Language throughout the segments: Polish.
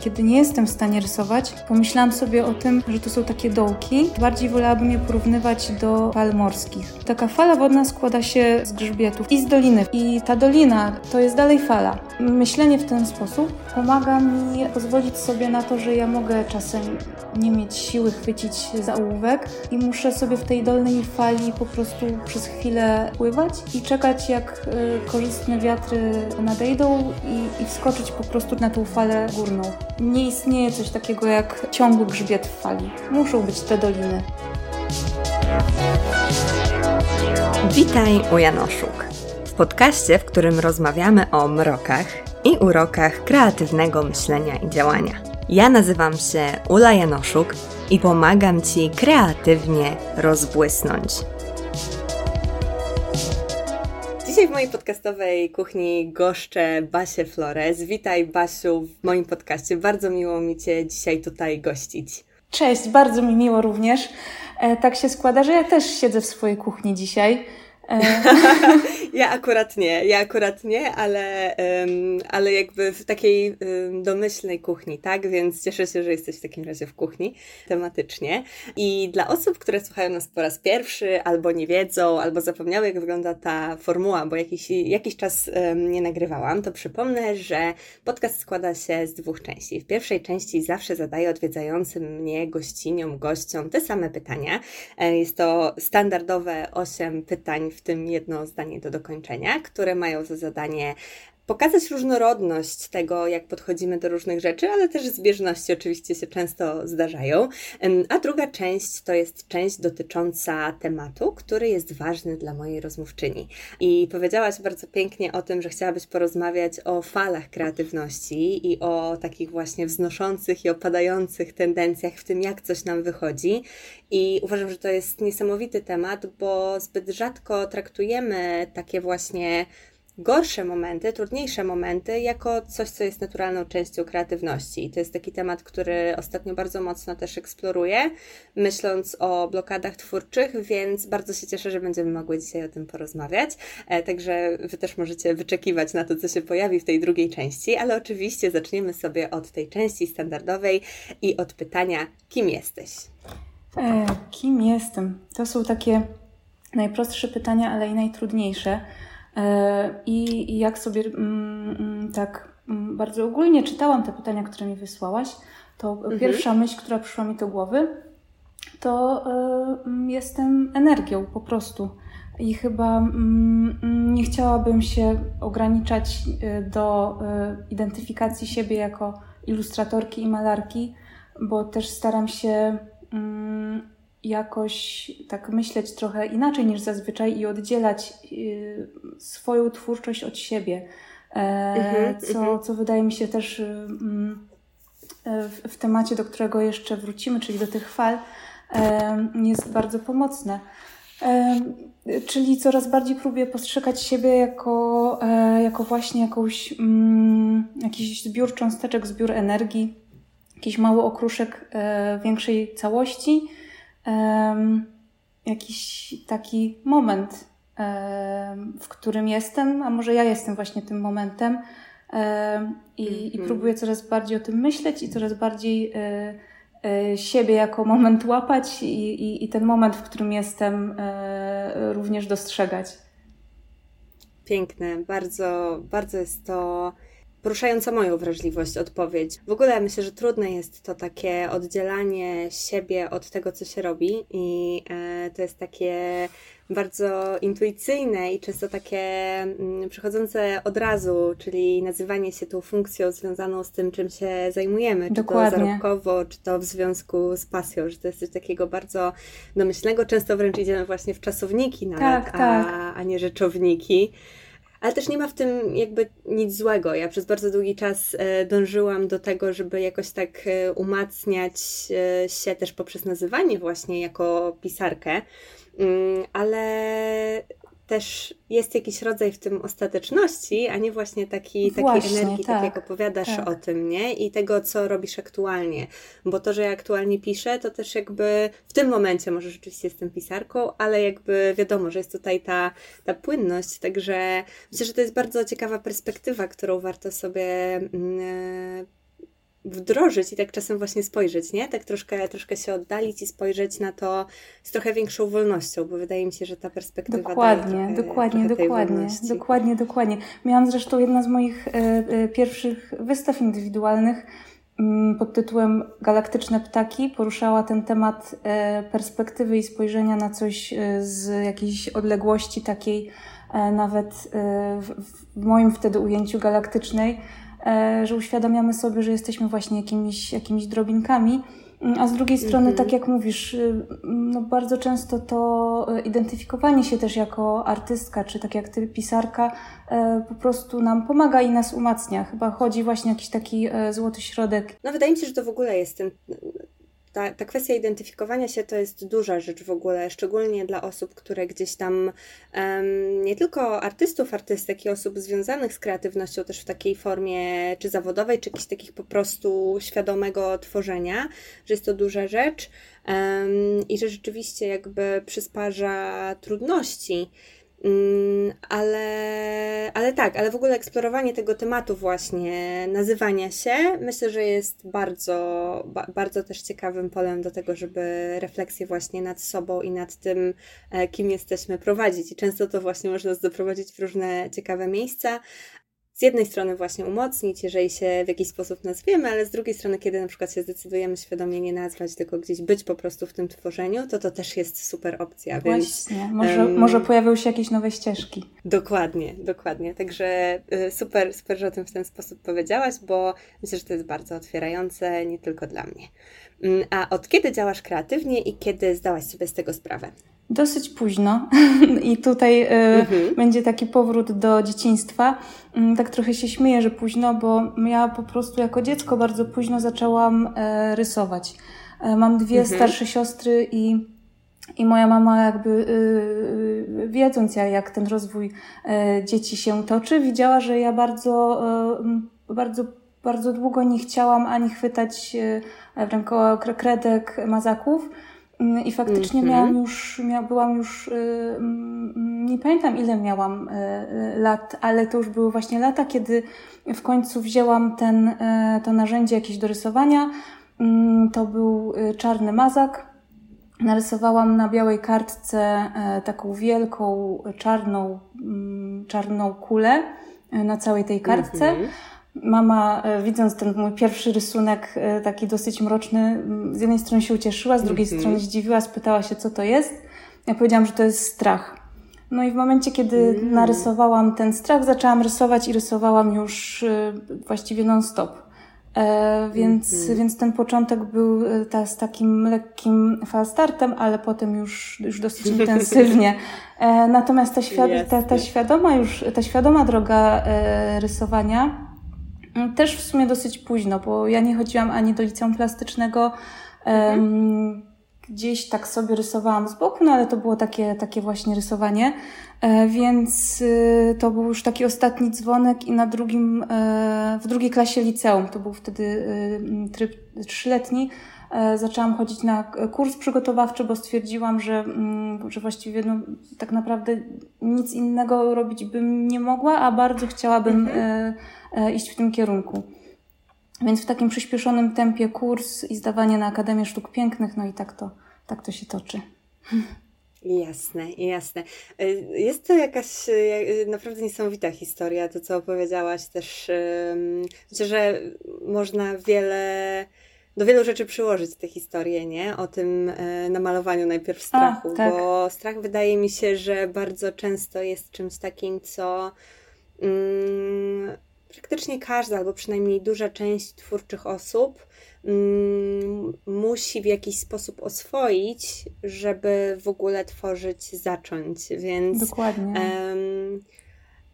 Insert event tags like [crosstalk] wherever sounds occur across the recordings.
Kiedy nie jestem w stanie rysować, pomyślałam sobie o tym, że to są takie dołki. Bardziej wolałabym je porównywać do fal morskich. Taka fala wodna składa się z grzbietów i z doliny. I ta dolina to jest dalej fala. Myślenie w ten sposób pomaga mi pozwolić sobie na to, że ja mogę czasem nie mieć siły chwycić za ołówek i muszę sobie w tej dolnej fali po prostu przez chwilę pływać i czekać jak y, korzystne wiatry nadejdą i, i wskoczyć po prostu na tą falę górną. Nie istnieje coś takiego jak ciągły grzbiet w fali. Muszą być te doliny. Witaj u Janoszuk. W podcaście, w którym rozmawiamy o mrokach i urokach kreatywnego myślenia i działania. Ja nazywam się Ula Janoszuk i pomagam Ci kreatywnie rozbłysnąć. Dzisiaj w mojej podcastowej kuchni goszczę Basię Flores. Witaj Basiu w moim podcaście. Bardzo miło mi Cię dzisiaj tutaj gościć. Cześć, bardzo mi miło również. E, tak się składa, że ja też siedzę w swojej kuchni dzisiaj. [laughs] Ja akurat nie, ja akurat nie, ale, ale jakby w takiej domyślnej kuchni, tak? Więc cieszę się, że jesteś w takim razie w kuchni tematycznie. I dla osób, które słuchają nas po raz pierwszy, albo nie wiedzą, albo zapomniały, jak wygląda ta formuła, bo jakiś, jakiś czas nie nagrywałam, to przypomnę, że podcast składa się z dwóch części. W pierwszej części zawsze zadaję odwiedzającym mnie gościniom, gościom te same pytania. E, jest to standardowe osiem pytań w w tym jedno zdanie do dokończenia, które mają za zadanie pokazać różnorodność tego, jak podchodzimy do różnych rzeczy, ale też zbieżności oczywiście się często zdarzają. A druga część to jest część dotycząca tematu, który jest ważny dla mojej rozmówczyni. I powiedziałaś bardzo pięknie o tym, że chciałabyś porozmawiać o falach kreatywności i o takich właśnie wznoszących i opadających tendencjach w tym, jak coś nam wychodzi. I uważam, że to jest niesamowity temat, bo zbyt rzadko traktujemy takie właśnie gorsze momenty, trudniejsze momenty jako coś, co jest naturalną częścią kreatywności. I to jest taki temat, który ostatnio bardzo mocno też eksploruję, myśląc o blokadach twórczych, więc bardzo się cieszę, że będziemy mogły dzisiaj o tym porozmawiać. E, także Wy też możecie wyczekiwać na to, co się pojawi w tej drugiej części, ale oczywiście zaczniemy sobie od tej części standardowej i od pytania, kim jesteś? E, kim jestem? To są takie najprostsze pytania, ale i najtrudniejsze. E, I, jak sobie mm, mm, tak mm, bardzo ogólnie czytałam te pytania, które mi wysłałaś, to mhm. pierwsza myśl, która przyszła mi do głowy, to e, jestem energią po prostu. I chyba nie chciałabym się ograniczać e, do identyfikacji siebie jako ilustratorki i malarki, bo też staram się jakoś tak myśleć trochę inaczej niż zazwyczaj i oddzielać y, swoją twórczość od siebie, e, mhm, co, mhm. co wydaje mi się też y, e, w, temacie, do którego jeszcze wrócimy, czyli do tych fal, e, jest bardzo pomocne. Czyli coraz bardziej próbuję postrzegać siebie jako, jako właśnie jakąś, mm, jakiś zbiór cząsteczek, zbiór energii, jakiś mały okruszek większej całości, jakiś taki moment, w którym jestem, a może ja jestem właśnie tym momentem i, i, mhm. próbuję coraz bardziej o tym myśleć i coraz bardziej e, e, siebie jako moment łapać i, i, i, ten moment, w którym jestem, e, również dostrzegać. Piękne, bardzo, bardzo jest to poruszająca moją wrażliwość odpowiedź. W ogóle myślę, że trudne jest to takie oddzielanie siebie od tego, co się robi, i e, to jest takie bardzo intuicyjne i często takie mm, przychodzące od razu, czyli nazywanie się tą funkcją związaną z tym, czym się zajmujemy, Dokładnie. czy to zarobkowo, czy to w związku z pasją, że to jest coś takiego bardzo domyślnego. Często wręcz idziemy właśnie w czasowniki nawet, tak, tak. A, a nie rzeczowniki ale też nie ma w tym jakby nic złego. Ja przez bardzo długi czas e, dążyłam do tego, żeby jakoś tak e, umacniać e, się też poprzez nazywanie właśnie jako pisarkę, mm, ale też jest jakiś rodzaj w tym ostateczności, a nie właśnie taki, właśnie, takiej energii, tak, tak jak opowiadasz tak. o tym, nie? I tego, co robisz aktualnie. Bo to, że ja aktualnie piszę, to też jakby w tym momencie może rzeczywiście jestem pisarką, ale jakby wiadomo, że jest tutaj ta, ta płynność, także myślę, że to jest bardzo ciekawa perspektywa, którą warto sobie mm, wdrożyć i tak czasem właśnie spojrzeć, nie? Tak troszkę, troszkę się oddalić i spojrzeć na to z trochę większą wolnością, bo wydaje mi się, że ta perspektywa Dokładnie, daje trochę, dokładnie, trochę dokładnie, dokładnie, dokładnie. Miałam zresztą jedna z moich e, e, pierwszych wystaw indywidualnych mm, pod tytułem Galaktyczne ptaki poruszała ten temat e, perspektywy i spojrzenia na coś e, z jakiejś odległości takiej e, nawet e, w, w moim wtedy ujęciu galaktycznej, że uświadamiamy sobie, że jesteśmy właśnie jakimiś, jakimiś drobinkami. Mm, A z drugiej strony, Mhm. tak jak mówisz, y, no bardzo często to y, identyfikowanie się też jako artystka, czy tak jak ty, pisarka, y, po prostu nam pomaga i nas umacnia. Chyba chodzi właśnie o jakiś taki złoty środek. No wydaje mi się, że to w ogóle jest ten, ta, ta kwestia identyfikowania się to jest duża rzecz w ogóle, szczególnie dla osób, które gdzieś tam, em, nie tylko artystów, artystek i osób związanych z kreatywnością też w takiej formie czy zawodowej, czy jakichś takich po prostu świadomego tworzenia, że jest to duża rzecz em, i że rzeczywiście jakby przysparza trudności. Mm, ale, ale tak, ale w ogóle eksplorowanie tego tematu właśnie, nazywania się, myślę, że jest bardzo, ba, bardzo też ciekawym polem do tego, żeby refleksję właśnie nad sobą i nad tym, e, kim jesteśmy prowadzić. I często to właśnie można doprowadzić w różne ciekawe miejsca. Z jednej strony właśnie umocnić, jeżeli się w jakiś sposób nazwiemy, ale z drugiej strony, kiedy na przykład się zdecydujemy świadomie nie nazwać, tylko gdzieś być po prostu w tym tworzeniu, to to też jest super opcja, więc... Właśnie, może, em, może pojawią się jakieś nowe ścieżki. Dokładnie, dokładnie. Także y, super, super, że o tym w ten sposób powiedziałaś, bo myślę, że to jest bardzo otwierające, nie tylko dla mnie. Mm, A od kiedy działasz kreatywnie i kiedy zdałaś sobie z tego sprawę? Dosyć późno [laughs] i tutaj y, Mhm. będzie taki powrót do dzieciństwa. Mm, Tak trochę się śmieję, że późno, bo ja po prostu jako dziecko bardzo późno zaczęłam e, rysować. E, Mam dwie Mhm. starsze siostry i, i moja mama jakby y, y, wiedząc jak, jak ten rozwój e, dzieci się toczy, widziała, że ja bardzo, bardzo, bardzo długo nie chciałam ani chwytać w rękach kredek, mazaków. Mm, I faktycznie Mhm. miałam już, mia, byłam już, y, mm, nie pamiętam ile miałam y, y, lat, ale to już były właśnie lata, kiedy w końcu wzięłam ten, to narzędzie jakieś do rysowania. Mm, To był czarny mazak. Narysowałam na białej kartce taką wielką, czarną, mm, czarną kulę na całej tej kartce. Mhm. Mama, e, widząc ten mój pierwszy rysunek, e, taki dosyć mroczny, z jednej strony się ucieszyła, z drugiej Mhm. strony zdziwiła, spytała się, co to jest. Ja powiedziałam, że to jest strach. No i w momencie, kiedy Mm. narysowałam ten strach, zaczęłam rysować i rysowałam już e, właściwie non-stop. E, więc, Mhm. więc ten początek był ta, z takim lekkim falstartem, ale potem już, już dosyć [laughs] intensywnie. E, natomiast ta, świad- ta, ta świadoma już, ta świadoma droga e, rysowania mm, też w sumie dosyć późno, bo ja nie chodziłam ani do liceum plastycznego. Em, Gdzieś tak sobie rysowałam z boku, no ale to było takie, takie właśnie rysowanie. E, więc y, to był już taki ostatni dzwonek i na drugim, e, w drugiej klasie liceum, to był wtedy y, tryb trzyletni, e, zaczęłam chodzić na kurs przygotowawczy, bo stwierdziłam, że, mm, że właściwie no, tak naprawdę nic innego robić bym nie mogła, a bardzo chciałabym e, iść w tym kierunku. Więc w takim przyspieszonym tempie kurs i zdawanie na Akademię Sztuk Pięknych, no i tak to, tak to się toczy. Jasne, jasne. Y, Jest to jakaś y, naprawdę niesamowita historia, to co opowiedziałaś też. Myślę, że można wiele, do wielu rzeczy przyłożyć tę historię, nie? O tym namalowaniu najpierw strachu, tak. bo strach wydaje mi się, że bardzo często jest czymś takim, co mm, praktycznie każda, albo przynajmniej duża część twórczych osób mm, musi w jakiś sposób oswoić, żeby w ogóle tworzyć, zacząć. Więc Dokładnie. em,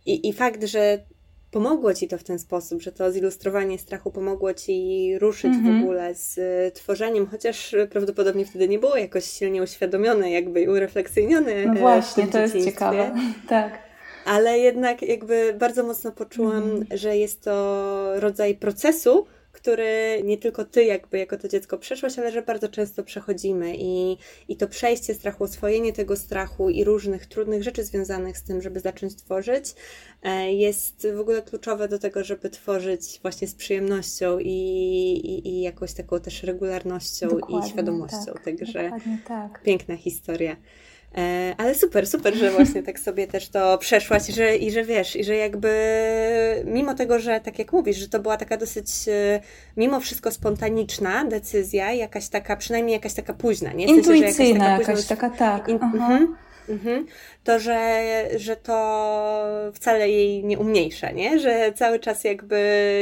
i, i fakt, że pomogło ci to w ten sposób, że to zilustrowanie strachu pomogło ci ruszyć Mhm. w ogóle z y, tworzeniem, chociaż prawdopodobnie wtedy nie było jakoś silnie uświadomione, jakby i urefleksjonione. No e, właśnie, to jest ciekawe. [laughs] Tak. Ale jednak jakby bardzo mocno poczułam, Mhm. że jest to rodzaj procesu, który nie tylko ty jakby jako to dziecko przeszłaś, ale że bardzo często przechodzimy i, i to przejście strachu, oswojenie tego strachu i różnych trudnych rzeczy związanych z tym, żeby zacząć tworzyć, e, jest w ogóle kluczowe do tego, żeby tworzyć właśnie z przyjemnością i, i, i jakoś taką też regularnością dokładnie, i świadomością. Tak, Także tak. piękna historia. E, ale super, super, że właśnie tak sobie też to przeszłaś i że, i że wiesz, i że jakby mimo tego, że tak jak mówisz, że to była taka dosyć e, mimo wszystko spontaniczna decyzja, jakaś taka, przynajmniej jakaś taka późna, nie? W sensie, Intuicyjna jakaś taka, jakaś taka tak. In, mhm. Mhm. To, że, że to wcale jej nie umniejsza, nie? Że cały czas jakby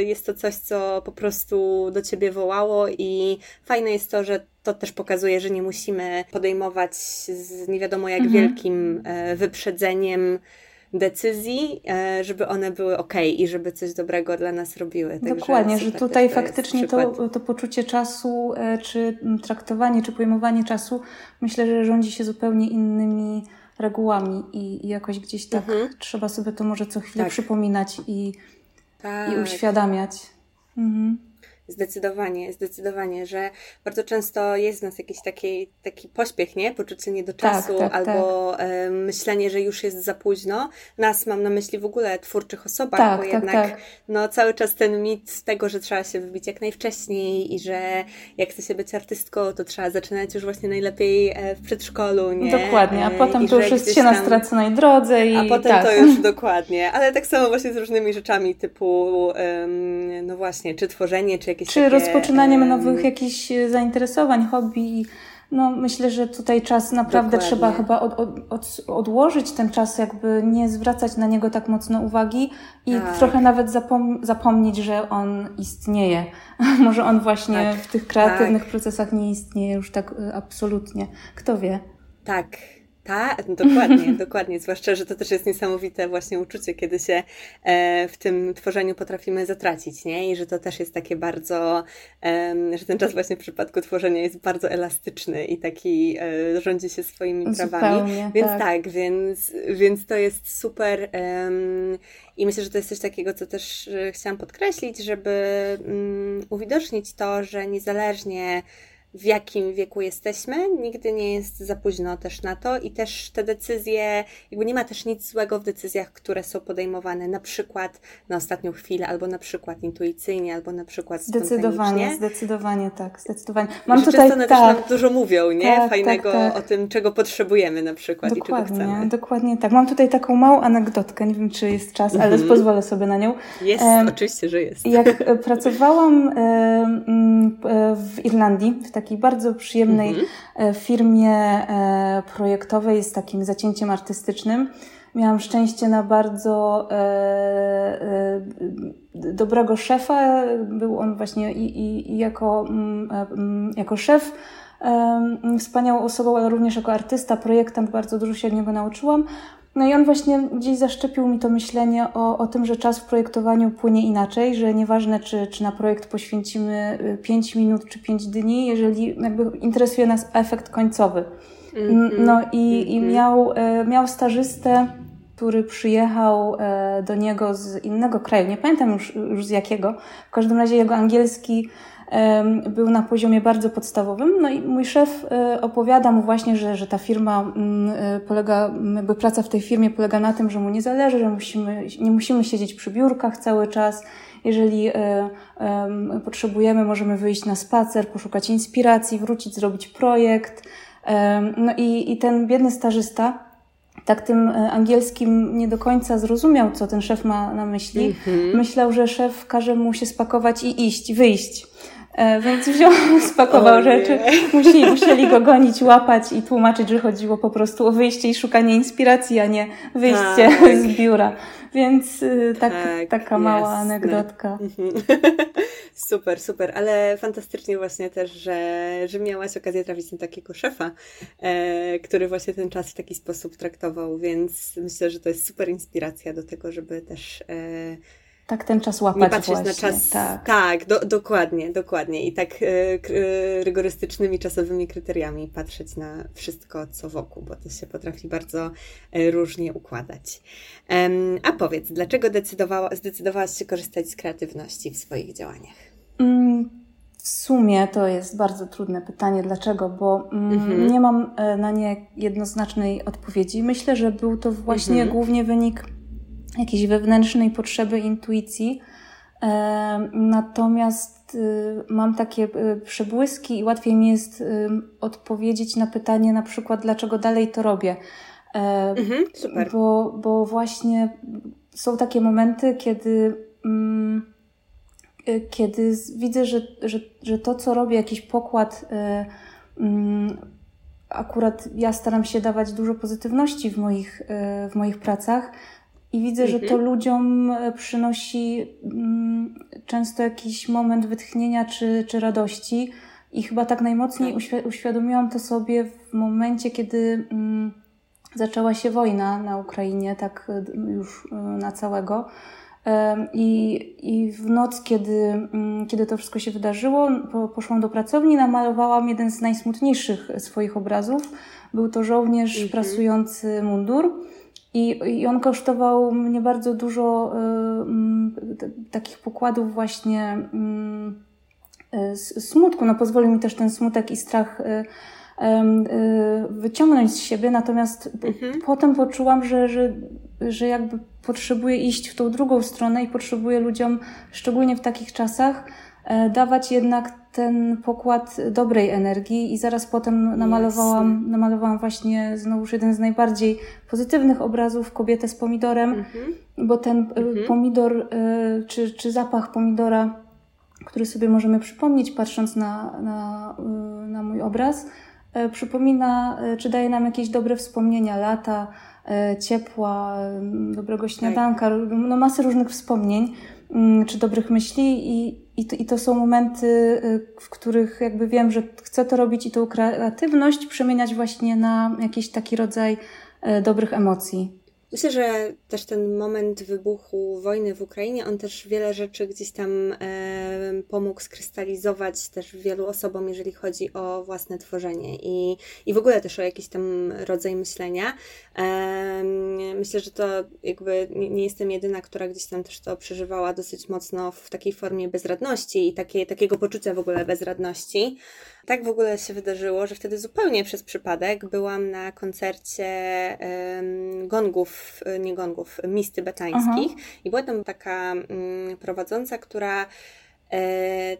jest to coś, co po prostu do ciebie wołało i fajne jest to, że to też pokazuje, że nie musimy podejmować z nie wiadomo jak mhm. wielkim e, wyprzedzeniem decyzji, e, żeby one były ok i żeby coś dobrego dla nas robiły. Także Dokładnie, że tutaj to faktycznie to, to poczucie czasu, e, czy traktowanie, czy pojmowanie czasu, myślę, że rządzi się zupełnie innymi regułami i, i jakoś gdzieś tak mhm. trzeba sobie to może co chwilę tak. przypominać i, tak. i uświadamiać. Mhm. Zdecydowanie, zdecydowanie, że bardzo często jest w nas jakiś taki, taki pośpiech, nie? Poczucie nie do tak, czasu tak, tak, albo tak. myślenie, że już jest za późno. Nas mam na myśli w ogóle twórczych osobach, tak, bo tak, jednak no, cały czas ten mit tego, że trzeba się wybić jak najwcześniej i że jak chce się być artystką, to trzeba zaczynać już właśnie najlepiej e, w przedszkolu, nie? Dokładnie, a e, potem I to już jest się tam... na straconej drodze i A potem to już [laughs] dokładnie, ale tak samo właśnie z różnymi rzeczami typu no właśnie, czy tworzenie, czy jakieś Czy takie, rozpoczynaniem nowych jakichś e, zainteresowań, hobby. No, myślę, że tutaj czas naprawdę Dokładnie. trzeba chyba od, od, od, odłożyć ten czas, jakby nie zwracać na niego tak mocno uwagi i tak. trochę nawet zapom zapomnieć, że on istnieje. [laughs] Może on właśnie tak. w tych kreatywnych tak. procesach nie istnieje już tak e, absolutnie. Kto wie? Tak, tak, dokładnie, [laughs] dokładnie. Zwłaszcza, że to też jest niesamowite właśnie uczucie, kiedy się e, w tym tworzeniu potrafimy zatracić, nie? I że to też jest takie bardzo, że ten czas właśnie w przypadku tworzenia jest bardzo elastyczny i taki e, rządzi się swoimi prawami. Zupełnie, więc tak. tak, więc, więc to jest super. I myślę, że to jest coś takiego, co też e, chciałam podkreślić, żeby um, uwidocznić to, że niezależnie w jakim wieku jesteśmy, nigdy nie jest za późno też na to i też te decyzje, jakby nie ma też nic złego w decyzjach, które są podejmowane na przykład na ostatnią chwilę, albo na przykład intuicyjnie, albo na przykład Zdecydowanie, zdecydowanie tak, zdecydowanie. Mam że tutaj, one tak, też nam dużo mówią, nie? Tak, tak Fajnego tak, tak. o tym, czego potrzebujemy na przykład dokładnie, i czego chcemy. Dokładnie tak. Mam tutaj taką małą anegdotkę, nie wiem czy jest czas, ale mm -hmm. pozwolę sobie na nią. Jest, um, oczywiście, że jest. Jak e, pracowałam um, w Irlandii, w takiej takiej bardzo przyjemnej mhm. E, firmie e, projektowej z takim zacięciem artystycznym. Miałam szczęście na bardzo e, dobrego szefa. Był on właśnie i, i, i jako, mm, mm, jako szef wspaniałą osobą, ale również jako artysta, projektant. Bardzo dużo się od niego nauczyłam. No i on właśnie gdzieś zaszczepił mi to myślenie o, o tym, że czas w projektowaniu płynie inaczej, że nieważne, czy, czy na projekt poświęcimy 5 y, minut czy 5 dni, jeżeli jakby interesuje nas efekt końcowy. Mm-hmm. No i, i mhm. miał, e, miał stażystę, który przyjechał e, do niego z innego kraju, nie pamiętam już, już z jakiego. W każdym razie jego angielski był na poziomie bardzo podstawowym. No i mój szef e, opowiada mu właśnie, że, że ta firma mm, e, polega, jakby praca w tej firmie polega na tym, że mu nie zależy, że musimy, nie musimy siedzieć przy biurkach cały czas. Jeżeli e, potrzebujemy, możemy wyjść na spacer, poszukać inspiracji, wrócić, zrobić projekt. No i, i ten biedny stażysta, tak tym angielskim nie do końca zrozumiał, co ten szef ma na myśli. Mm -hmm. Myślał, że szef każe mu się spakować i iść, wyjść. E, więc wziął, [laughs] spakował rzeczy. Musieli, musieli go gonić, łapać i tłumaczyć, że chodziło po prostu o wyjście i szukanie inspiracji, a nie wyjście tak. z biura. Więc y, tak, tak, taka mała anegdotka. Mhm. [laughs] super, super, ale fantastycznie właśnie też, że, że miałaś okazję trafić na takiego szefa, e, który właśnie ten czas w taki sposób traktował, więc myślę, że to jest super inspiracja do tego, żeby też e, tak ten czas łapać Nie patrzeć właśnie. na czas. Tak, tak do, dokładnie, dokładnie. I tak e, rygorystycznymi czasowymi kryteriami patrzeć na wszystko, co wokół, bo to się potrafi bardzo e, różnie układać. Um, a powiedz, dlaczego zdecydowała, zdecydowałaś się korzystać z kreatywności w swoich działaniach? Mm, W sumie to jest bardzo trudne pytanie. Dlaczego? Bo mm, mhm. nie mam na nie jednoznacznej odpowiedzi. Myślę, że był to właśnie mhm. głównie wynik jakiejś wewnętrznej potrzeby intuicji. E, natomiast y, mam takie y, przebłyski i łatwiej mi jest y, odpowiedzieć na pytanie na przykład, dlaczego dalej to robię. E, mhm, super. Bo, bo właśnie są takie momenty, kiedy, mm, kiedy widzę, że, że, że to, co robię, jakiś pokład, mm, akurat ja staram się dawać dużo pozytywności w moich, w moich pracach, i widzę, mhm. że to mhm. ludziom e, przynosi mm, często jakiś moment wytchnienia czy, czy radości. I chyba tak najmocniej tak. uświadomiłam to sobie w momencie, kiedy mm, zaczęła się wojna na Ukrainie, tak e, już e, na całego. I, I w noc, kiedy, mm, kiedy to wszystko się wydarzyło, poszłam do pracowni, namalowałam jeden z najsmutniejszych swoich obrazów. Był to żołnierz mhm. prasujący mundur. I, I on kosztował mnie bardzo dużo y, takich pokładów właśnie y, smutku. No pozwolił mi też ten smutek i strach y, wyciągnąć z siebie, natomiast mhm. potem poczułam, że, że, że jakby potrzebuję iść w tą drugą stronę i potrzebuję ludziom, szczególnie w takich czasach, dawać jednak ten pokład dobrej energii i zaraz potem namalowałam, namalowałam właśnie znowuż jeden z najbardziej pozytywnych obrazów, kobietę z pomidorem, mhm. bo ten e, mhm. pomidor, e, czy, czy zapach pomidora, który sobie możemy przypomnieć patrząc na, na, e, na mój obraz, przypomina, czy daje nam jakieś dobre wspomnienia, lata, ciepła, dobrego tak. śniadanka, no masę różnych wspomnień mm, czy dobrych myśli i, i to, I to są momenty, y, w których jakby wiem, że chcę to robić i tą kreatywność przemieniać właśnie na jakiś taki rodzaj y, dobrych emocji. Myślę, że też ten moment wybuchu wojny w Ukrainie, on też wiele rzeczy gdzieś tam e, pomógł skrystalizować też wielu osobom, jeżeli chodzi o własne tworzenie i, i w ogóle też o jakiś tam rodzaj myślenia. E, myślę, że to jakby nie, nie, jestem jedyna, która gdzieś tam też to przeżywała dosyć mocno w takiej formie bezradności i takie, takiego poczucia w ogóle bezradności. Tak w ogóle się wydarzyło, że wtedy zupełnie przez przypadek byłam na koncercie gongów, nie gongów, misty betańskich Aha. i była tam taka um, prowadząca, która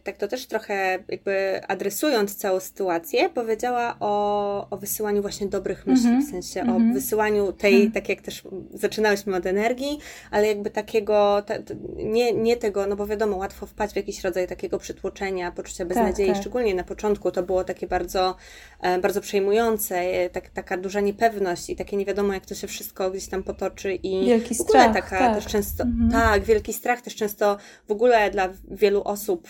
tak to też trochę jakby adresując całą sytuację, powiedziała o, o wysyłaniu właśnie dobrych myśli, mm -hmm. w sensie mm -hmm. o mhm. wysyłaniu tej, mm -hmm. tak jak też zaczynałyśmy od energii, ale jakby takiego, ta, nie, nie tego, no bo wiadomo, łatwo wpaść w jakiś rodzaj takiego przytłoczenia, poczucia tak, beznadziei, tak, tak. szczególnie na początku to było takie bardzo, e, bardzo przejmujące, e, tak, taka duża niepewność i takie nie wiadomo, jak to się wszystko gdzieś tam potoczy i wielki w ogóle strach, taka tak. też często, mhm. tak, wielki strach też często w ogóle dla wielu osób osób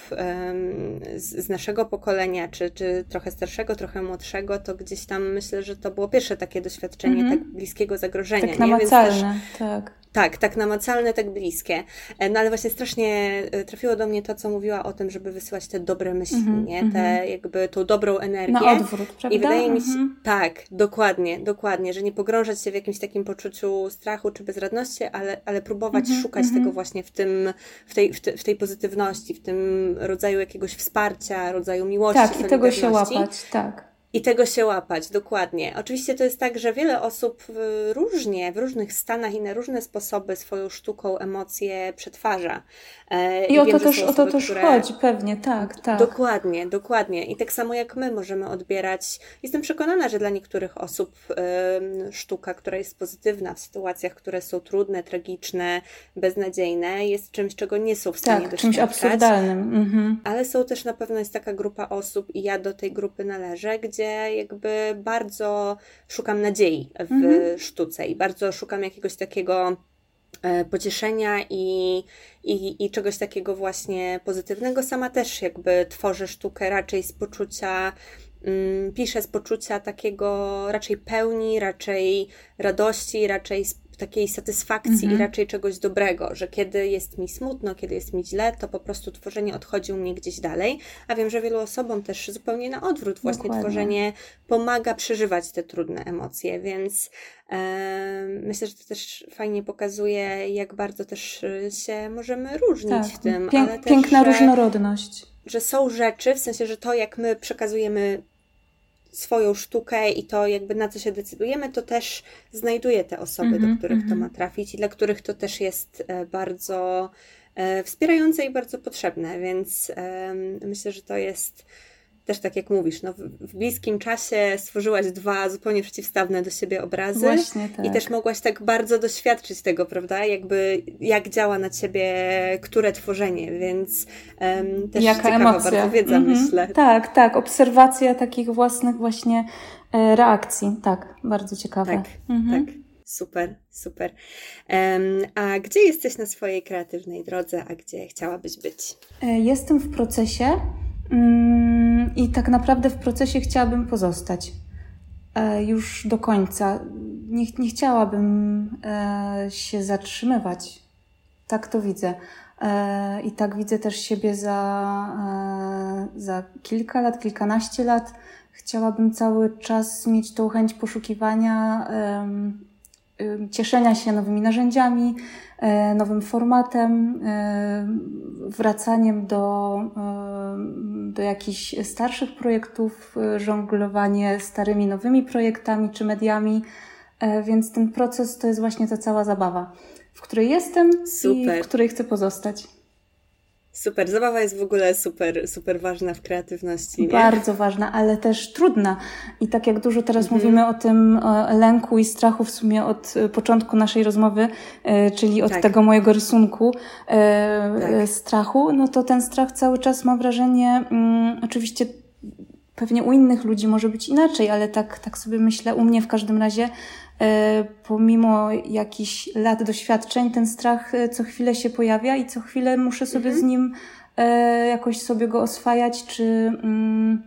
z, naszego pokolenia, czy, czy trochę starszego, trochę młodszego, to gdzieś tam myślę, że to było pierwsze takie doświadczenie mm -hmm. tak bliskiego zagrożenia. Tak namacalne, tak. Tak, tak namacalne, tak bliskie. E, no ale właśnie strasznie e, trafiło do mnie to, co mówiła o tym, żeby wysyłać te dobre myśli, mm -hmm, nie? Te mm -hmm. jakby tą dobrą energię. Na odwrót, prawda? I wydaje mi się, mm -hmm. tak, dokładnie, dokładnie, że nie pogrążać się w jakimś takim poczuciu strachu czy bezradności, ale, ale próbować mhm, szukać tego mhm. właśnie w tym, w tej, w, te, w tej pozytywności, w tym rodzaju jakiegoś wsparcia, rodzaju miłości, Tak, i tego się łapać, tak. I tego się łapać, dokładnie. Oczywiście to jest tak, że wiele osób różnie, w różnych stanach i na różne sposoby swoją sztuką emocje przetwarza. E, I, I o to też, osoby, o to też które... chodzi, pewnie, tak, tak. Dokładnie, dokładnie. I tak samo jak my możemy odbierać, jestem przekonana, że dla niektórych osób y, sztuka, która jest pozytywna w sytuacjach, które są trudne, tragiczne, beznadziejne, jest czymś, czego nie są w stanie tak, doświadczać. czymś absurdalnym. Mhm. Ale są też na pewno jest taka grupa osób i ja do tej grupy należę, gdzie jakby bardzo szukam nadziei w mhm. sztuce i bardzo szukam jakiegoś takiego e, pocieszenia i, i, i czegoś takiego właśnie pozytywnego. Sama też jakby tworzę sztukę raczej z poczucia mm, piszę z poczucia takiego raczej pełni, raczej radości, raczej z takiej satysfakcji i mhm. raczej czegoś dobrego, że kiedy jest mi smutno, kiedy jest mi źle, to po prostu tworzenie odchodzi u mnie gdzieś dalej, a wiem, że wielu osobom też zupełnie na odwrót właśnie Dokładnie. tworzenie pomaga przeżywać te trudne emocje, więc e, myślę, że to też fajnie pokazuje, jak bardzo też się możemy różnić tak. w tym. Pięk, też, piękna że... różnorodność. że są rzeczy, w sensie, że to jak my przekazujemy swoją sztukę i to jakby na co się decydujemy, to też znajduje te osoby, mm -hmm, do których mm -hmm. to mhm. ma trafić i dla których to też jest e, bardzo e, wspierające i bardzo potrzebne, więc myślę, że to jest też tak jak mówisz, no, w bliskim czasie stworzyłaś dwa zupełnie przeciwstawne do siebie obrazy Właśnie, tak. i też mogłaś tak bardzo doświadczyć tego, prawda? Jakby jak działa na ciebie które tworzenie, więc um, też Jaka ciekawa emocja. bardzo wiedza, mhm. myślę. Tak, tak, obserwacja takich własnych właśnie e, reakcji, tak, bardzo ciekawe. Tak, mhm. tak. Super, super. Um, a gdzie jesteś na swojej kreatywnej drodze, a gdzie chciałabyś być? E, jestem w procesie. Mm, I tak naprawdę w procesie chciałabym pozostać e, już do końca. Nie, nie chciałabym e, się zatrzymywać. Tak to widzę. E, I tak widzę też siebie za, za kilka lat, kilkanaście lat. Chciałabym cały czas mieć tą chęć poszukiwania, cieszenia się nowymi narzędziami, E, nowym formatem, e, wracaniem do, e, do jakichś starszych projektów, żonglowanie starymi, nowymi projektami czy mediami. Więc ten proces to jest właśnie ta cała zabawa, w której jestem Super. i w której chcę pozostać. Super, zabawa jest w ogóle super, super ważna w kreatywności. Nie? Bardzo ważna, ale też trudna. I tak jak dużo teraz mhm. mówimy o tym o lęku i strachu w sumie od e, początku naszej rozmowy, e, czyli od tak. tego mojego rysunku e, tak. strachu, no to ten strach cały czas mam wrażenie, mm, oczywiście pewnie u innych ludzi może być inaczej, ale tak, tak sobie myślę, u mnie w każdym razie, pomimo jakichś lat doświadczeń, ten strach e, co chwilę się pojawia i co chwilę muszę sobie mhm. z nim e, jakoś sobie go oswajać, czy mm,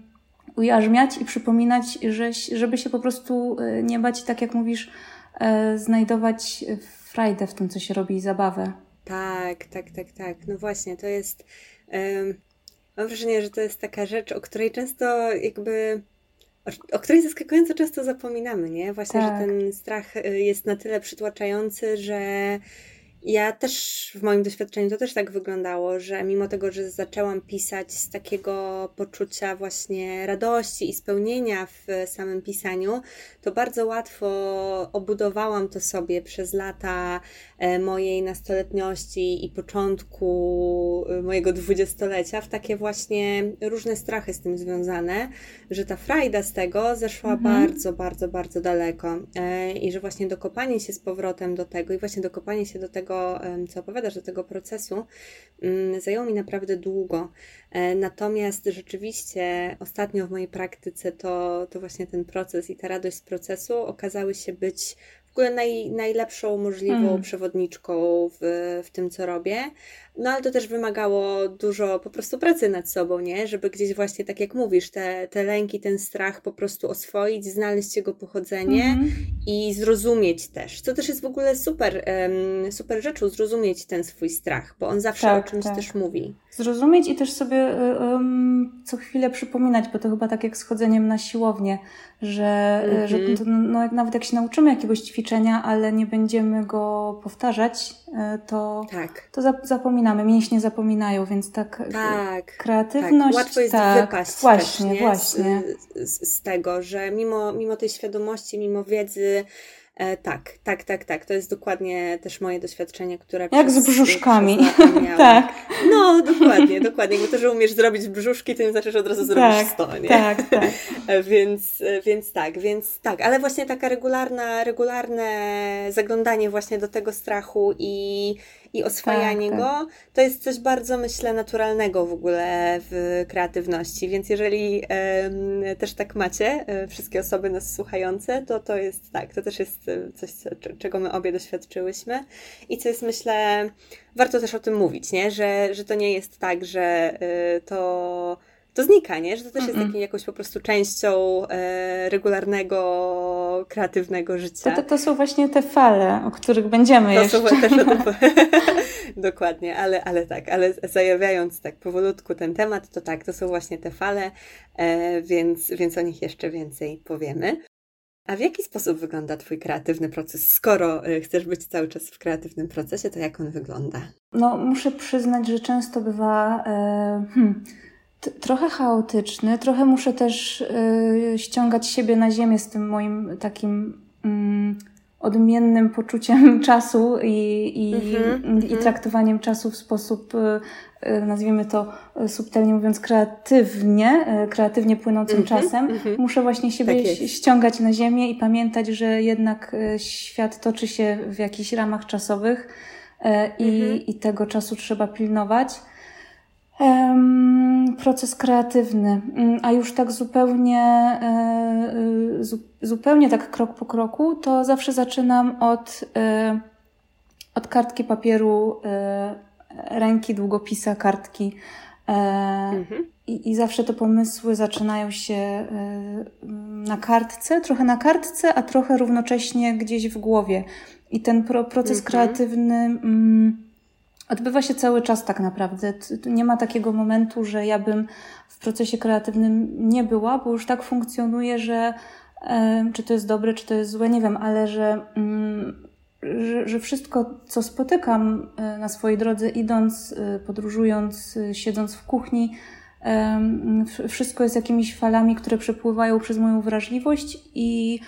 ujarzmiać i przypominać, że, żeby się po prostu nie bać, tak jak mówisz, znajdować frajdę w tym, co się robi i zabawę. Tak, tak, tak, tak. No właśnie, to jest. Um, mam wrażenie, że to jest taka rzecz, o której często jakby o której zaskakująco często zapominamy, nie? Właśnie, tak. że ten strach y, jest na tyle przytłaczający, że ja też w moim doświadczeniu to też tak wyglądało, że mimo tego, że zaczęłam pisać z takiego poczucia właśnie radości i spełnienia w samym pisaniu, to bardzo łatwo obudowałam to sobie przez lata e, mojej nastoletniości i początku e, mojego dwudziestolecia w takie właśnie różne strachy z tym związane, że ta frajda z tego zeszła mhm. bardzo, bardzo, bardzo daleko e, i że właśnie dokopanie się z powrotem do tego i właśnie dokopanie się do tego co opowiadasz, do tego procesu, mm, zajęło mi naprawdę długo. E, natomiast rzeczywiście ostatnio w mojej praktyce to, to właśnie ten proces i ta radość z procesu okazały się być ogóle naj, najlepszą możliwą mm. przewodniczką w, w tym, co robię. No ale to też wymagało dużo po prostu pracy nad sobą, nie? Żeby gdzieś właśnie, tak jak mówisz, te, te lęki, ten strach po prostu oswoić, znaleźć jego pochodzenie mm. i zrozumieć też. Co też jest w ogóle super, super rzeczą, zrozumieć ten swój strach, bo on zawsze tak, o czymś tak. też mówi. Zrozumieć i też sobie um, co chwilę przypominać, bo to chyba tak jak z chodzeniem na siłownię, że, mm-hmm. że to, no, jak nawet jak się nauczymy jakiegoś ćwiczenia, ale nie będziemy go powtarzać, to, tak. to zapominamy, mięśnie zapominają, więc tak, tak kreatywność... Tak. Łatwo jest tak, wypaść właśnie, też, właśnie. Z, z, tego, że mimo, mimo tej świadomości, mimo wiedzy, E, tak, tak, tak, tak. To jest dokładnie też moje doświadczenie, które. Jak przez, z brzuszkami. [laughs] tak. No, dokładnie, dokładnie. Bo to, że umiesz zrobić brzuszki, to nie znaczy, że od razu zrobisz tak, sto, nie? Tak, tak. E, więc, e, więc tak, więc tak. Ale właśnie taka regularna, regularne zaglądanie właśnie do tego strachu i, i oswajanie tak, go, tak. to jest coś bardzo, myślę, naturalnego w ogóle w kreatywności. Więc jeżeli e, też tak macie, e, wszystkie osoby nas słuchające, to to jest tak, to też jest e, coś, co, czego my obie doświadczyłyśmy i co jest, myślę, warto też o tym mówić, nie? Że, że to nie jest tak, że e, to to znika, nie? Że to też jest taką jakąś po prostu częścią e, regularnego, kreatywnego życia. To, to, to, są właśnie te fale, o których będziemy to jeszcze. Są też o tym, Dokładnie, ale, ale tak, ale zajawiając tak powolutku ten temat, to tak, to są właśnie te fale, e, więc, więc o nich jeszcze więcej powiemy. A w jaki sposób wygląda Twój kreatywny proces? Skoro e, chcesz być cały czas w kreatywnym procesie, to jak on wygląda? No, muszę przyznać, że często bywa. E, hmm, trochę chaotyczny, trochę muszę też y, ściągać siebie na ziemię z tym moim takim y, odmiennym poczuciem [laughs] czasu i, i, mm-hmm, i traktowaniem czasu w sposób, y, y, nazwijmy to subtelnie mówiąc, kreatywnie, kreatywnie płynącym mm-hmm, czasem. Muszę właśnie siebie tak ściągać na ziemię i pamiętać, że jednak świat toczy się w jakichś ramach czasowych i, mhm. i tego czasu trzeba pilnować. Proces kreatywny, mm, a już tak zupełnie, e, e, zupełnie tak krok po kroku, to zawsze zaczynam od, e, od kartki papieru, ręki, długopisa, kartki. Mhm. I, I zawsze te pomysły zaczynają się na kartce, trochę na kartce, a trochę równocześnie gdzieś w głowie. I ten pro, proces mhm. kreatywny. Mm, odbywa się cały czas tak naprawdę. Nie ma takiego momentu, że ja bym w procesie kreatywnym nie była, bo już tak funkcjonuje, że czy to jest dobre, czy to jest złe, nie wiem, ale że, mm, że, że wszystko, co spotykam e, na swojej drodze, idąc, e, podróżując, e, siedząc w kuchni, wszystko jest jakimiś falami, które przepływają przez moją wrażliwość i,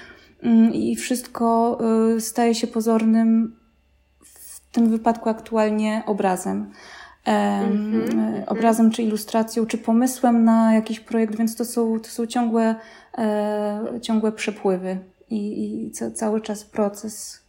mm, i wszystko staje się pozornym w tym wypadku aktualnie obrazem. Mm -hmm. Obrazem, czy ilustracją, czy pomysłem na jakiś projekt, więc to są, to są ciągłe, e, ciągłe przepływy i, i cały czas proces,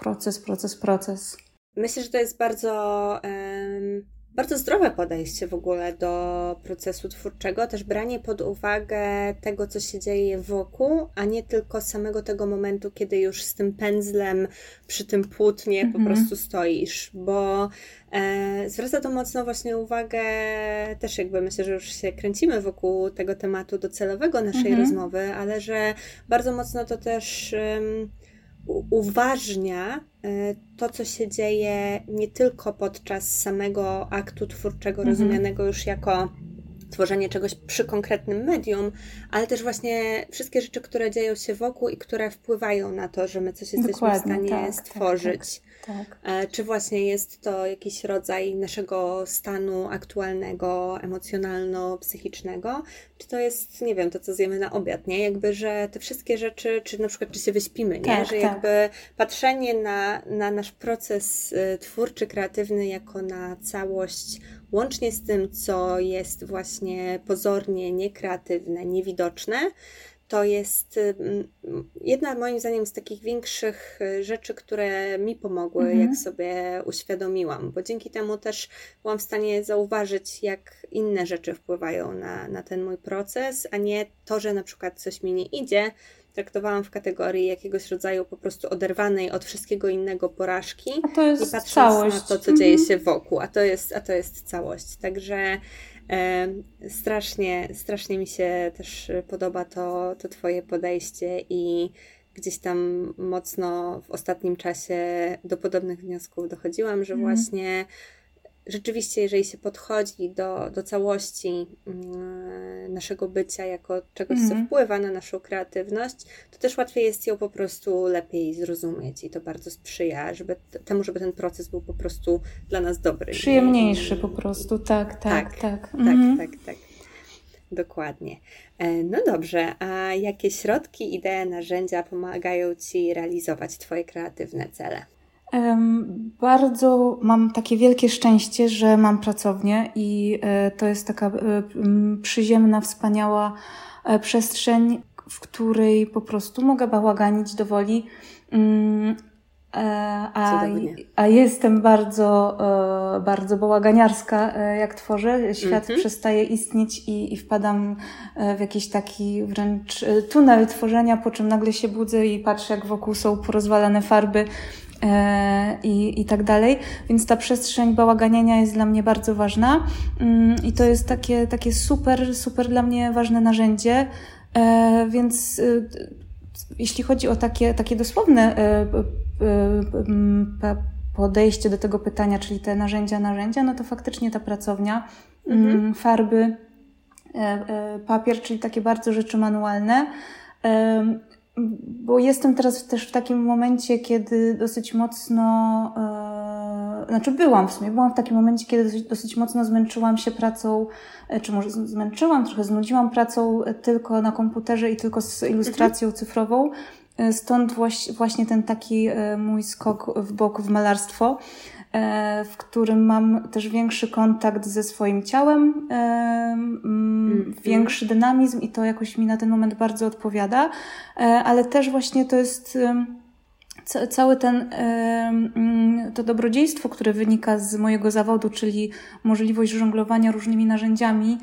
proces, proces, proces. Myślę, że to jest bardzo. Um bardzo zdrowe podejście w ogóle do procesu twórczego, też branie pod uwagę tego, co się dzieje wokół, a nie tylko samego tego momentu, kiedy już z tym pędzlem przy tym płótnie po mhm. prostu stoisz, bo e, zwraca to mocno właśnie uwagę, też jakby myślę, że już się kręcimy wokół tego tematu docelowego naszej -hmm. rozmowy, ale że bardzo mocno to też uważnia e, to, co się dzieje nie tylko podczas samego aktu twórczego, mhm. rozumianego już jako tworzenie czegoś przy konkretnym medium, ale też właśnie wszystkie rzeczy, które dzieją się wokół i które wpływają na to, że my coś jesteśmy Dokładnie, w stanie tak, tak stworzyć. Tak, tak. Czy właśnie jest to jakiś rodzaj naszego stanu aktualnego, emocjonalno-psychicznego, czy to jest, nie wiem, to co zjemy na obiad, nie? Jakby, że te wszystkie rzeczy, czy na przykład, czy się wyśpimy, nie? Tak, że tak. jakby patrzenie na, na nasz proces y, twórczy, kreatywny jako na całość łącznie z tym, co jest właśnie pozornie niekreatywne, niewidoczne, to jest jedna moim zdaniem z takich większych y, rzeczy, które mi pomogły, mhm. jak sobie uświadomiłam, bo dzięki temu też byłam w stanie zauważyć, jak inne rzeczy wpływają na, na ten mój proces, a nie to, że na przykład coś mi nie idzie, traktowałam w kategorii jakiegoś rodzaju po prostu oderwanej od wszystkiego innego porażki i patrząc całość. na to, co dzieje mhm. się wokół, a to jest, a to jest całość. Także strasznie, strasznie mi się też podoba to, to Twoje podejście i gdzieś tam mocno w ostatnim czasie do podobnych wniosków dochodziłam, że mhm. właśnie rzeczywiście, jeżeli się podchodzi do, do całości mm, naszego bycia jako czegoś, mm. co mhm. wpływa na naszą kreatywność, to też łatwiej jest ją po prostu lepiej zrozumieć i to bardzo sprzyja żeby, temu, żeby ten proces był po prostu dla nas dobry. Przyjemniejszy po prostu, tak, tak, tak. Tak, tak, mm. tak, tak. Dokładnie. E, no dobrze, a jakie środki, idee, narzędzia pomagają Ci realizować Twoje kreatywne cele? Bardzo mam takie wielkie szczęście, że mam pracownię i e, to jest taka e, przyziemna, wspaniała e, przestrzeń, w której po prostu mogę bałaganić do woli. A, a jestem bardzo, bardzo bałaganiarska, jak tworzę. Świat mm -hmm. przestaje istnieć i, i wpadam w jakiś taki wręcz tunel tworzenia, po czym nagle się budzę i patrzę, jak wokół są porozwalane farby i, i tak dalej. Więc ta przestrzeń bałaganiania jest dla mnie bardzo ważna mm, i to jest takie, takie super, super dla mnie ważne narzędzie. E, więc y, jeśli chodzi o takie, takie dosłowne e, podejście do tego pytania, czyli te narzędzia, narzędzia, no to faktycznie ta pracownia, mhm. Mm, farby, papier, czyli takie bardzo rzeczy manualne bo jestem teraz też w takim momencie, kiedy dosyć mocno znaczy byłam w sumie, byłam w takim momencie, kiedy dosyć, dosyć mocno zmęczyłam się pracą, e, czy może zmęczyłam, trochę znudziłam pracą tylko na komputerze i tylko z ilustracją mhm. cyfrową. Stąd właśnie ten taki mój skok w bok w malarstwo. E, w którym mam też większy kontakt ze swoim ciałem, mm, większy dynamizm i to jakoś mi na ten moment bardzo odpowiada, e, ale też właśnie to jest cały ten, mm, to dobrodziejstwo, które wynika z mojego zawodu, czyli możliwość żonglowania różnymi narzędziami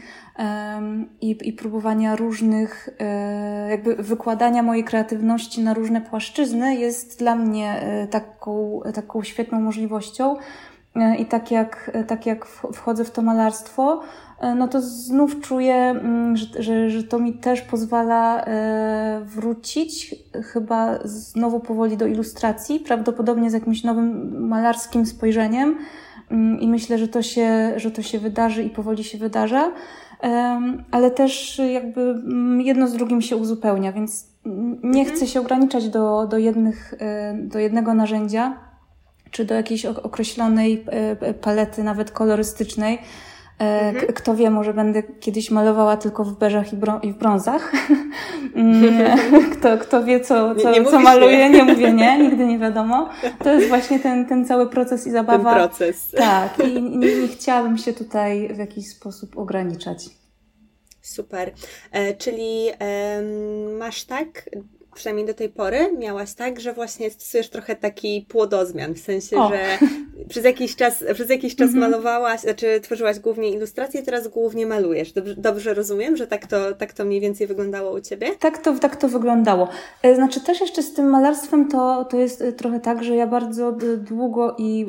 i, i próbowania różnych, e, jakby wykładania mojej kreatywności na różne płaszczyzny, jest dla mnie e, taką, taką świetną możliwością. E, I tak jak, tak jak wchodzę w to malarstwo, no to znów czuję, mm, że, że, że to mi też pozwala e, wrócić chyba znowu powoli do ilustracji, prawdopodobnie z jakimś nowym malarskim spojrzeniem. Mm, i myślę, że to się, że to się wydarzy i powoli się wydarza, ale też jakby mm, jedno z drugim się uzupełnia, więc nie mhm. chcę się ograniczać do, do, jednych, e, do jednego narzędzia, czy do jakiejś określonej palety, nawet kolorystycznej, E, mhm. Kto wie, może będę kiedyś malowała tylko w beżach i, i w brązach. [laughs] Mm, [laughs] kto, kto wie, co, co, nie, nie co maluję, nie. nie mówię nie, [laughs] nigdy nie wiadomo. To jest właśnie ten, ten cały proces i zabawa. Ten proces. Tak, i nie, nie chciałabym się tutaj w jakiś sposób ograniczać. Super. E, czyli e, masz tak przynajmniej do tej pory miałaś tak, że właśnie stosujesz trochę taki płodozmian, w sensie, o. że przez jakiś czas, przez jakiś czas mm -hmm. malowałaś, znaczy tworzyłaś głównie ilustracje, teraz głównie malujesz. Dobrze, dobrze, rozumiem, że tak to, tak to mniej więcej wyglądało u Ciebie? Tak to, tak to wyglądało. E, znaczy też jeszcze z tym malarstwem to, to jest e, trochę tak, że ja bardzo długo i yy,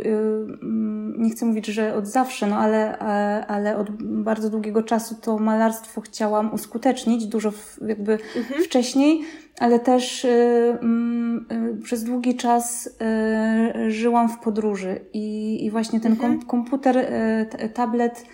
nie chcę mówić, że od zawsze, no ale, ale od bardzo długiego czasu to malarstwo chciałam uskutecznić dużo jakby mm -hmm. wcześniej ale też y, mm, y, przez długi czas y, żyłam w podróży i, i właśnie ten mhm. komputer, tablet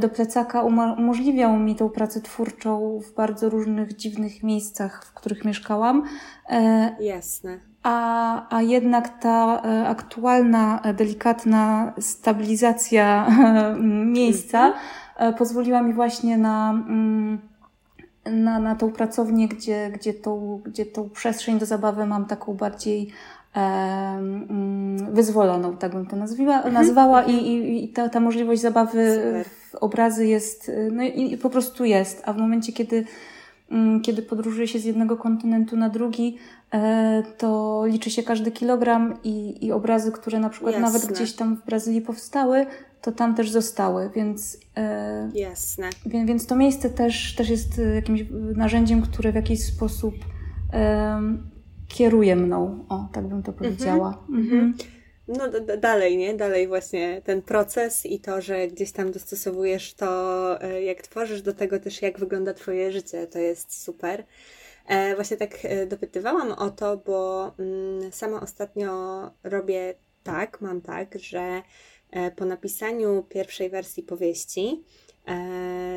do plecaka umożliwiał mi tą pracę twórczą w bardzo różnych dziwnych miejscach, w których mieszkałam. E, Jasne. A, a jednak ta e, aktualna, delikatna stabilizacja [laughs] miejsca mhm. E, pozwoliła mi właśnie na mm, na, na tą pracownię, gdzie, gdzie, tą, gdzie tą przestrzeń do zabawy mam taką bardziej e, wyzwoloną, tak bym to nazwiła, mhm. nazwała i, i, i ta, ta możliwość zabawy Super. w obrazy jest, no i, i po prostu jest, a w momencie, kiedy mm, kiedy podróżuje się z jednego kontynentu na drugi, e, to liczy się każdy kilogram i, i obrazy, które na przykład Jasne. nawet gdzieś tam w Brazylii powstały, to tam też zostały, więc. E, Jasne. Więc, więc to miejsce też, też jest e, jakimś narzędziem, które w jakiś sposób kieruje mną. O, tak bym to mhm. powiedziała. Mhm. No dalej, nie? Dalej właśnie ten proces i to, że gdzieś tam dostosowujesz to, e, jak tworzysz, do tego też, jak wygląda Twoje życie. To jest super. E, właśnie tak dopytywałam o to, bo mm, sama ostatnio robię tak, mam tak, że po napisaniu pierwszej wersji powieści e,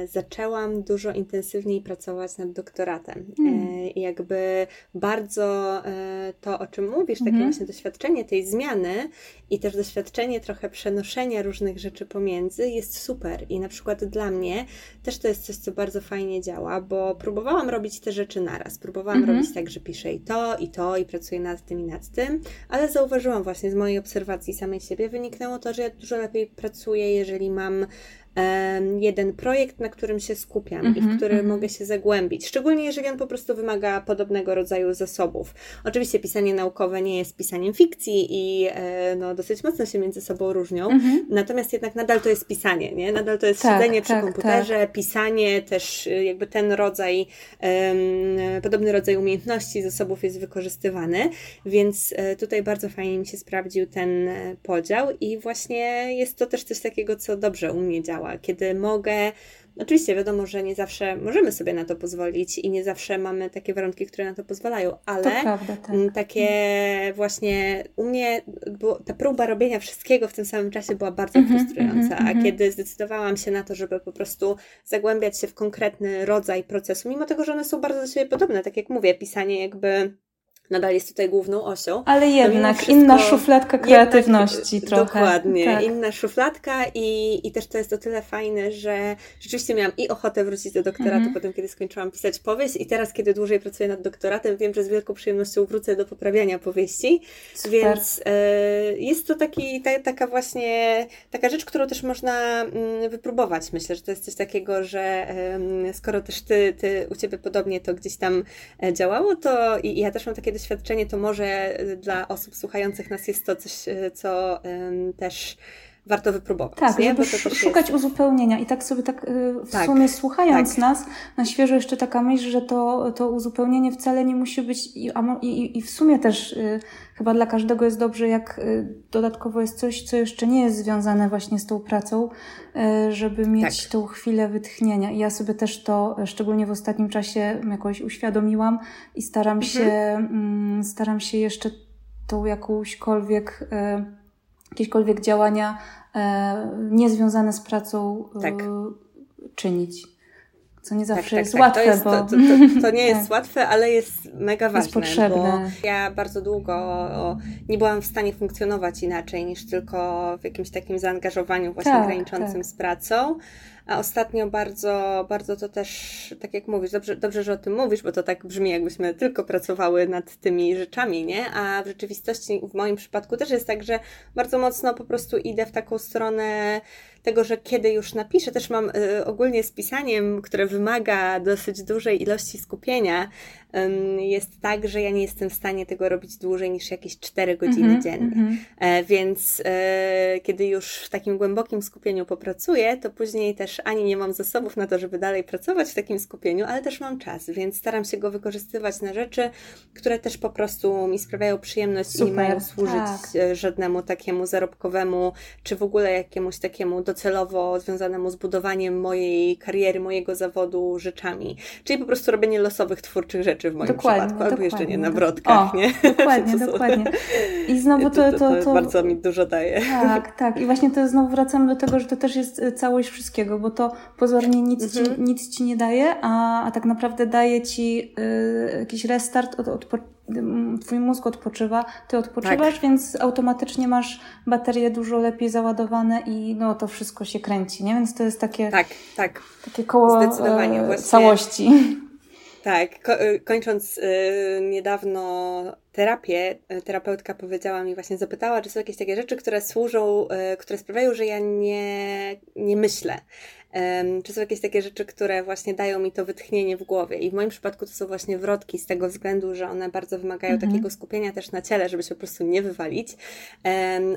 zaczęłam dużo intensywniej pracować nad doktoratem. Mm. E, jakby bardzo e, to, o czym mówisz, takie mm. właśnie doświadczenie tej zmiany i też doświadczenie trochę przenoszenia różnych rzeczy pomiędzy jest super. I na przykład dla mnie też to jest coś, co bardzo fajnie działa, bo próbowałam robić te rzeczy naraz. Próbowałam mm robić tak, że piszę i to, i to, i pracuję nad tym, i nad tym, ale zauważyłam właśnie z mojej obserwacji samej siebie, wyniknęło to, że ja dużo lepiej pracuję, jeżeli mam jeden projekt, na którym się skupiam mm -hmm, i w mhm, który mm -hmm. mogę się zagłębić. Szczególnie jeżeli on po prostu wymaga podobnego rodzaju zasobów. Oczywiście pisanie naukowe nie jest pisaniem fikcji i e, no, dosyć mocno się między sobą różnią, mm -hmm. natomiast jednak nadal to jest pisanie, nie? Nadal to jest tak, siedzenie przy tak, komputerze, tak. pisanie, też e, jakby ten rodzaj, um, podobny rodzaj umiejętności, zasobów jest wykorzystywany, więc e, tutaj bardzo fajnie mi się sprawdził ten podział i właśnie jest to też coś takiego, co dobrze u mnie działa kiedy mogę. Oczywiście wiadomo, że nie zawsze możemy sobie na to pozwolić i nie zawsze mamy takie warunki, które na to pozwalają, ale prawda, tak. takie właśnie u mnie ta próba robienia wszystkiego w tym samym czasie była bardzo mm -hmm, frustrująca, mm -hmm, a mhm. kiedy zdecydowałam się na to, żeby po prostu zagłębiać się w konkretny rodzaj procesu, mimo tego, że one są bardzo do siebie podobne, tak jak mówię, pisanie jakby nadal jest tutaj główną osią. Ale jednak wszystko, inna szufladka kreatywności jednak, trochę. Dokładnie, tak. inna szufladka i, i też to jest o tyle fajne, że rzeczywiście miałam i ochotę wrócić do doktoratu -hmm. potem, kiedy skończyłam pisać powieść i teraz, kiedy dłużej pracuję nad doktoratem, wiem, że z wielką przyjemnością wrócę do poprawiania powieści, Super. więc e, jest to taki, ta, taka właśnie, taka rzecz, którą też można mm, wypróbować. Myślę, że to jest coś takiego, że skoro też ty, ty, u Ciebie podobnie to gdzieś tam e, działało, to i ja też mam takie doświadczenie, to może y, dla osób słuchających nas jest to coś, y, co też warto wypróbować. Tak, nie? żeby szukać jest... uzupełnienia. I tak sobie tak y, w tak, sumie słuchając tak. nas, na świeżo jeszcze taka myśl, że to, to uzupełnienie wcale nie musi być i, i, i w sumie też chyba dla każdego jest dobrze, jak y, dodatkowo jest coś, co jeszcze nie jest związane właśnie z tą pracą, żeby mieć tak. tą chwilę wytchnienia. I ja sobie też to, szczególnie w ostatnim czasie jakoś uświadomiłam i staram mhm. się, mm, staram się jeszcze tą jakąśkolwiek jakiekolwiek działania e, niezwiązane z pracą e, tak. czynić. Co nie zawsze tak, tak, jest tak, łatwe, to jest, bo... To, to, to nie jest [laughs] tak. łatwe, ale jest mega ważne. Jest potrzebne. Bo ja bardzo długo nie byłam w stanie funkcjonować inaczej niż tylko w jakimś takim zaangażowaniu właśnie tak, graniczącym z pracą. A ostatnio bardzo, bardzo to też, tak jak mówisz, dobrze, dobrze, że o tym mówisz, bo to tak brzmi, jakbyśmy tylko pracowały nad tymi rzeczami, nie? A w rzeczywistości w moim przypadku też jest tak, że bardzo mocno po prostu idę w taką stronę tego, że kiedy już napiszę, też mam y, ogólnie z pisaniem, które wymaga dosyć dużej ilości skupienia, jest tak, że ja nie jestem w stanie tego robić dłużej niż jakieś 4 godziny mm -hmm, dziennie. Mm -hmm. więc e, kiedy już w takim głębokim skupieniu popracuję, to później też ani nie mam zasobów na to, żeby dalej pracować w takim skupieniu, ale też mam czas, więc staram się go wykorzystywać na rzeczy, które też po prostu mi sprawiają przyjemność Super, i mają służyć tak. E, żadnemu takiemu zarobkowemu, czy w ogóle jakiemuś takiemu docelowo związanemu z budowaniem mojej kariery, mojego zawodu rzeczami. Czyli po prostu robienie losowych, twórczych rzeczy w moim dokładnie, przypadku, albo jeszcze nie na wrotkach, o, nie? [laughs] Dokładnie, dokładnie. I znowu [laughs] to, to, to, to, bardzo mi dużo daje. Tak, tak. I właśnie to znowu wracamy do tego, że to też jest e, całość wszystkiego, bo to pozornie nic, mhm. ci, nic ci nie daje, a, a tak naprawdę daje ci y, jakiś restart od, od twój mózg odpoczywa, ty odpoczywasz, tak. więc automatycznie masz baterie dużo lepiej załadowane i no to wszystko się kręci, nie? Więc to jest takie, tak, tak. takie koło Zdecydowanie, e, całości. Tak, ko e, kończąc y, niedawno terapię, terapeutka powiedziała mi, właśnie zapytała, czy są jakieś takie rzeczy, które służą, y, które sprawiają, że ja nie, nie myślę. Czy są jakieś takie rzeczy, które właśnie dają mi to wytchnienie w głowie? I w moim przypadku to są właśnie wrotki, z tego względu, że one bardzo wymagają mhm. takiego skupienia też na ciele, żeby się po prostu nie wywalić.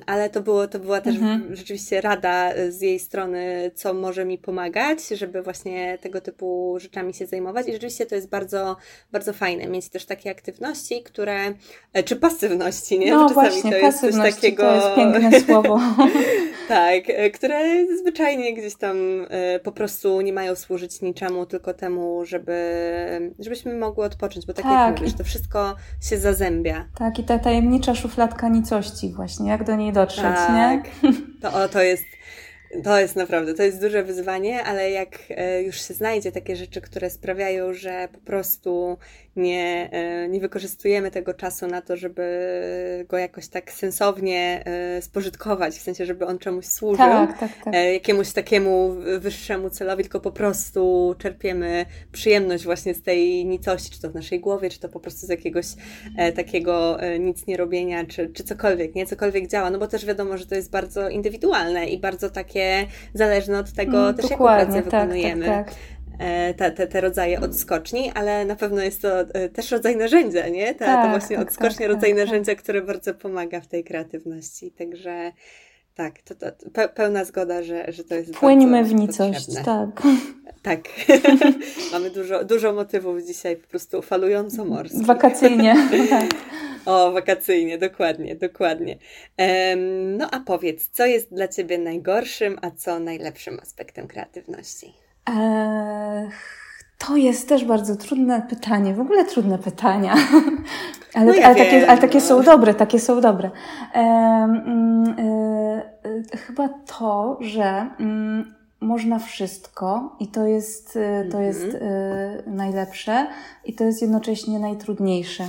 Ale to, było, to była też mhm. rzeczywiście rada z jej strony, co może mi pomagać, żeby właśnie tego typu rzeczami się zajmować. I rzeczywiście to jest bardzo, bardzo fajne, mieć też takie aktywności, które, e, czy pasywności, nie? No właśnie, to jest coś takiego. To jest piękne słowo. [laughs] tak, e, które zwyczajnie gdzieś tam e, po prostu nie mają służyć niczemu, tylko temu, żeby, żebyśmy mogły odpocząć, bo tak, tak jak mówisz, to wszystko się zazębia. Tak, i ta tajemnicza szufladka nicości właśnie, jak do niej dotrzeć, tak. nie? To, o, to jest to jest naprawdę, to jest duże wyzwanie, ale jak e, już się znajdzie takie rzeczy, które sprawiają, że po prostu nie, e, nie wykorzystujemy tego czasu na to, żeby go jakoś tak sensownie e, spożytkować, w sensie, żeby on czemuś służył, tak, tak, tak. jakiemuś takiemu wyższemu celowi, tylko po prostu czerpiemy przyjemność właśnie z tej nicości, czy to w naszej głowie, czy to po prostu z jakiegoś takiego nic nie robienia, czy, czy cokolwiek, nie? Cokolwiek działa, no bo też wiadomo, że to jest bardzo indywidualne i bardzo takie zależne od tego mm, też, jaką pracę tak, wykonujemy. Tak, tak. E, te, te, te rodzaje odskoczni, ale na pewno jest to e, też rodzaj narzędzia, nie? Ta, tak, to właśnie tak, odskocznie, tak, rodzaj tak, narzędzia, które bardzo pomaga w tej kreatywności. Także tak, to, to pełna zgoda, że, że to jest Płyńmy w nicość, tak. Tak. [laughs] Mamy dużo, dużo motywów dzisiaj, po prostu falująco morskich. Wakacyjnie, [laughs] tak. O, wakacyjnie, dokładnie, dokładnie. Um, no a powiedz, co jest dla Ciebie najgorszym, a co najlepszym aspektem kreatywności? Eee, to jest też bardzo trudne pytanie, w ogóle trudne pytania. [laughs] ale, no ja ale, takie, ale takie no. są dobre, takie są dobre. E, e, chyba to, że mm, można wszystko i to jest, to jest mm -hmm. najlepsze i to jest jednocześnie najtrudniejsze.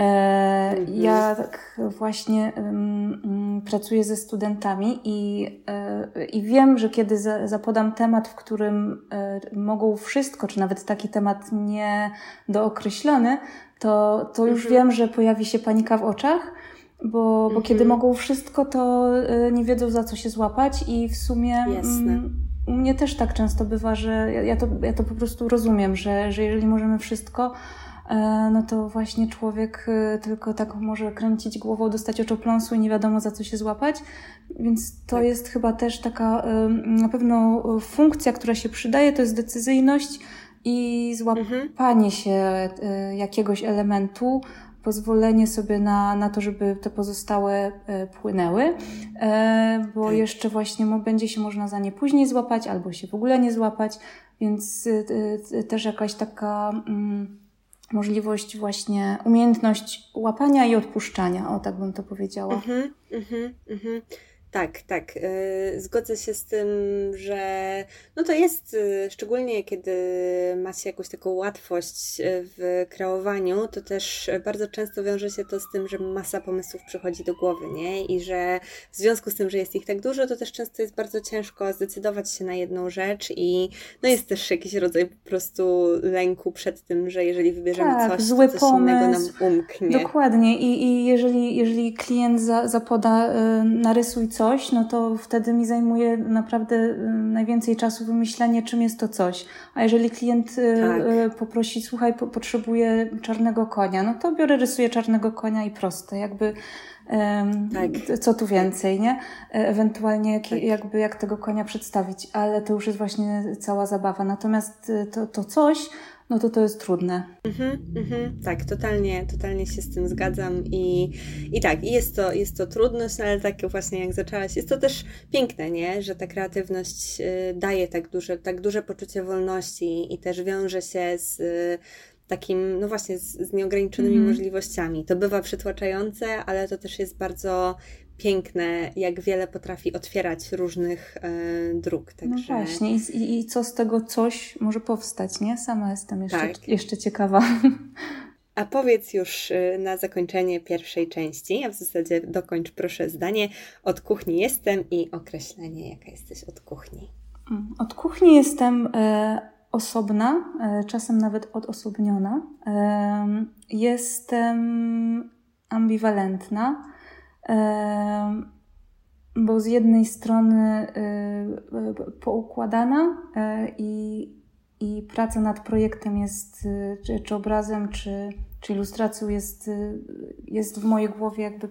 Mhm. Ja tak właśnie um, pracuję ze studentami i, e, i wiem, że kiedy za, zapodam temat, w którym e, mogą wszystko, czy nawet taki temat nie dookreślony, to, to już mhm. wiem, że pojawi się panika w oczach, bo, bo mhm. kiedy mogą wszystko, to nie wiedzą za co się złapać i w sumie. Jasne. Mm, u mnie też tak często bywa, że ja to, ja to po prostu rozumiem, że, że jeżeli możemy wszystko, E, no to właśnie człowiek e, tylko tak może kręcić głową, dostać oczopląsu i nie wiadomo za co się złapać. Więc to tak. jest chyba też taka na pewno funkcja, która się przydaje, to jest decyzyjność i złapanie mhm. się e, jakiegoś elementu, pozwolenie sobie na, na to, żeby te pozostałe płynęły, bo tak. jeszcze właśnie będzie się można za nie później złapać albo się w ogóle nie złapać, więc też jakaś taka mm, możliwość właśnie, umiejętność łapania i odpuszczania, o tak bym to powiedziała. Mhm, mhm, mhm. Tak, tak. Y, zgodzę się z tym, że no to jest, y, szczególnie kiedy macie jakąś taką łatwość y, w kreowaniu, to też bardzo często wiąże się to z tym, że masa pomysłów przychodzi do głowy, nie? I że w związku z tym, że jest ich tak dużo, to też często jest bardzo ciężko zdecydować się na jedną rzecz i no jest też jakiś rodzaj po prostu lęku przed tym, że jeżeli wybierzemy tak, coś, zły to coś pomysł. innego nam umknie. Dokładnie. I, i jeżeli, jeżeli klient za, zapoda, y, narysuj coś, coś, no to wtedy mi zajmuje naprawdę y, najwięcej czasu wymyślenie, czym jest to coś. A jeżeli klient y, tak. Y, poprosi, słuchaj, po, potrzebuję czarnego konia, no to biorę, rysuję czarnego konia i proste, jakby tak. co tu więcej, nie? E, ewentualnie jak, tak. jakby jak tego konia przedstawić, ale to już jest właśnie cała zabawa. Natomiast to, to coś no to to jest trudne. Mhm, mhm, tak, totalnie, totalnie się z tym zgadzam i, i tak, jest to, jest to trudność, no ale tak właśnie jak zaczęłaś, jest to też piękne, nie, że ta kreatywność y, daje tak duże, tak duże poczucie wolności i też wiąże się z takim, no właśnie, z, z nieograniczonymi mm. możliwościami. To bywa przytłaczające, ale to też jest bardzo piękne, jak wiele potrafi otwierać różnych e, dróg. No także... No właśnie, I, i co z tego coś może powstać, nie? Sama jestem jeszcze, tak. jeszcze ciekawa. [laughs] A powiedz już e, na zakończenie pierwszej części, a w zasadzie dokończ proszę zdanie. Od kuchni jestem i określenie, jaka jesteś od kuchni. Mm, od kuchni jestem e, osobna, czasem nawet odosobniona. Jestem ambiwalentna bo z jednej strony y, poukładana y, i, i praca nad projektem jest, czy, czy obrazem, czy, czy ilustracją jest, jest w mojej głowie jakby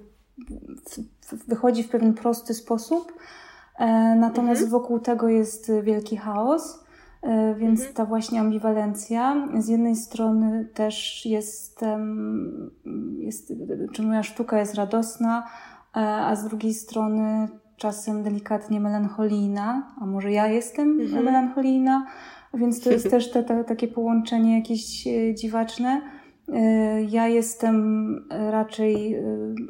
wychodzi w pewien prosty sposób, e, natomiast mhm. wokół tego jest wielki chaos. E, więc mhm. ta właśnie ambiwalencja, z jednej strony też jestem, jest, czy moja sztuka jest radosna, e, a z drugiej strony czasem delikatnie melancholijna, a może ja jestem mhm. melancholijna, więc to jest [laughs] też te, te, takie połączenie jakieś e, dziwaczne. Ja jestem raczej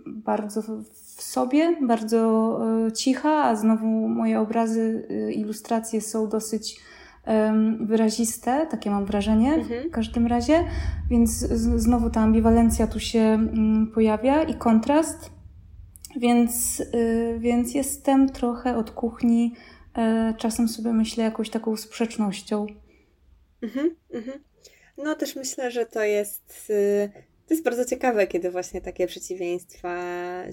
bardzo w sobie, bardzo cicha, a znowu moje obrazy, ilustracje są dosyć wyraziste, takie mam wrażenie mhm. w każdym razie, więc znowu ta ambiwalencja tu się mm, pojawia i kontrast, więc, y, więc jestem trochę od kuchni, e, czasem sobie myślę jakąś taką sprzecznością. Mhm, mhm. No też myślę, że to jest y, to jest bardzo ciekawe, kiedy właśnie takie przeciwieństwa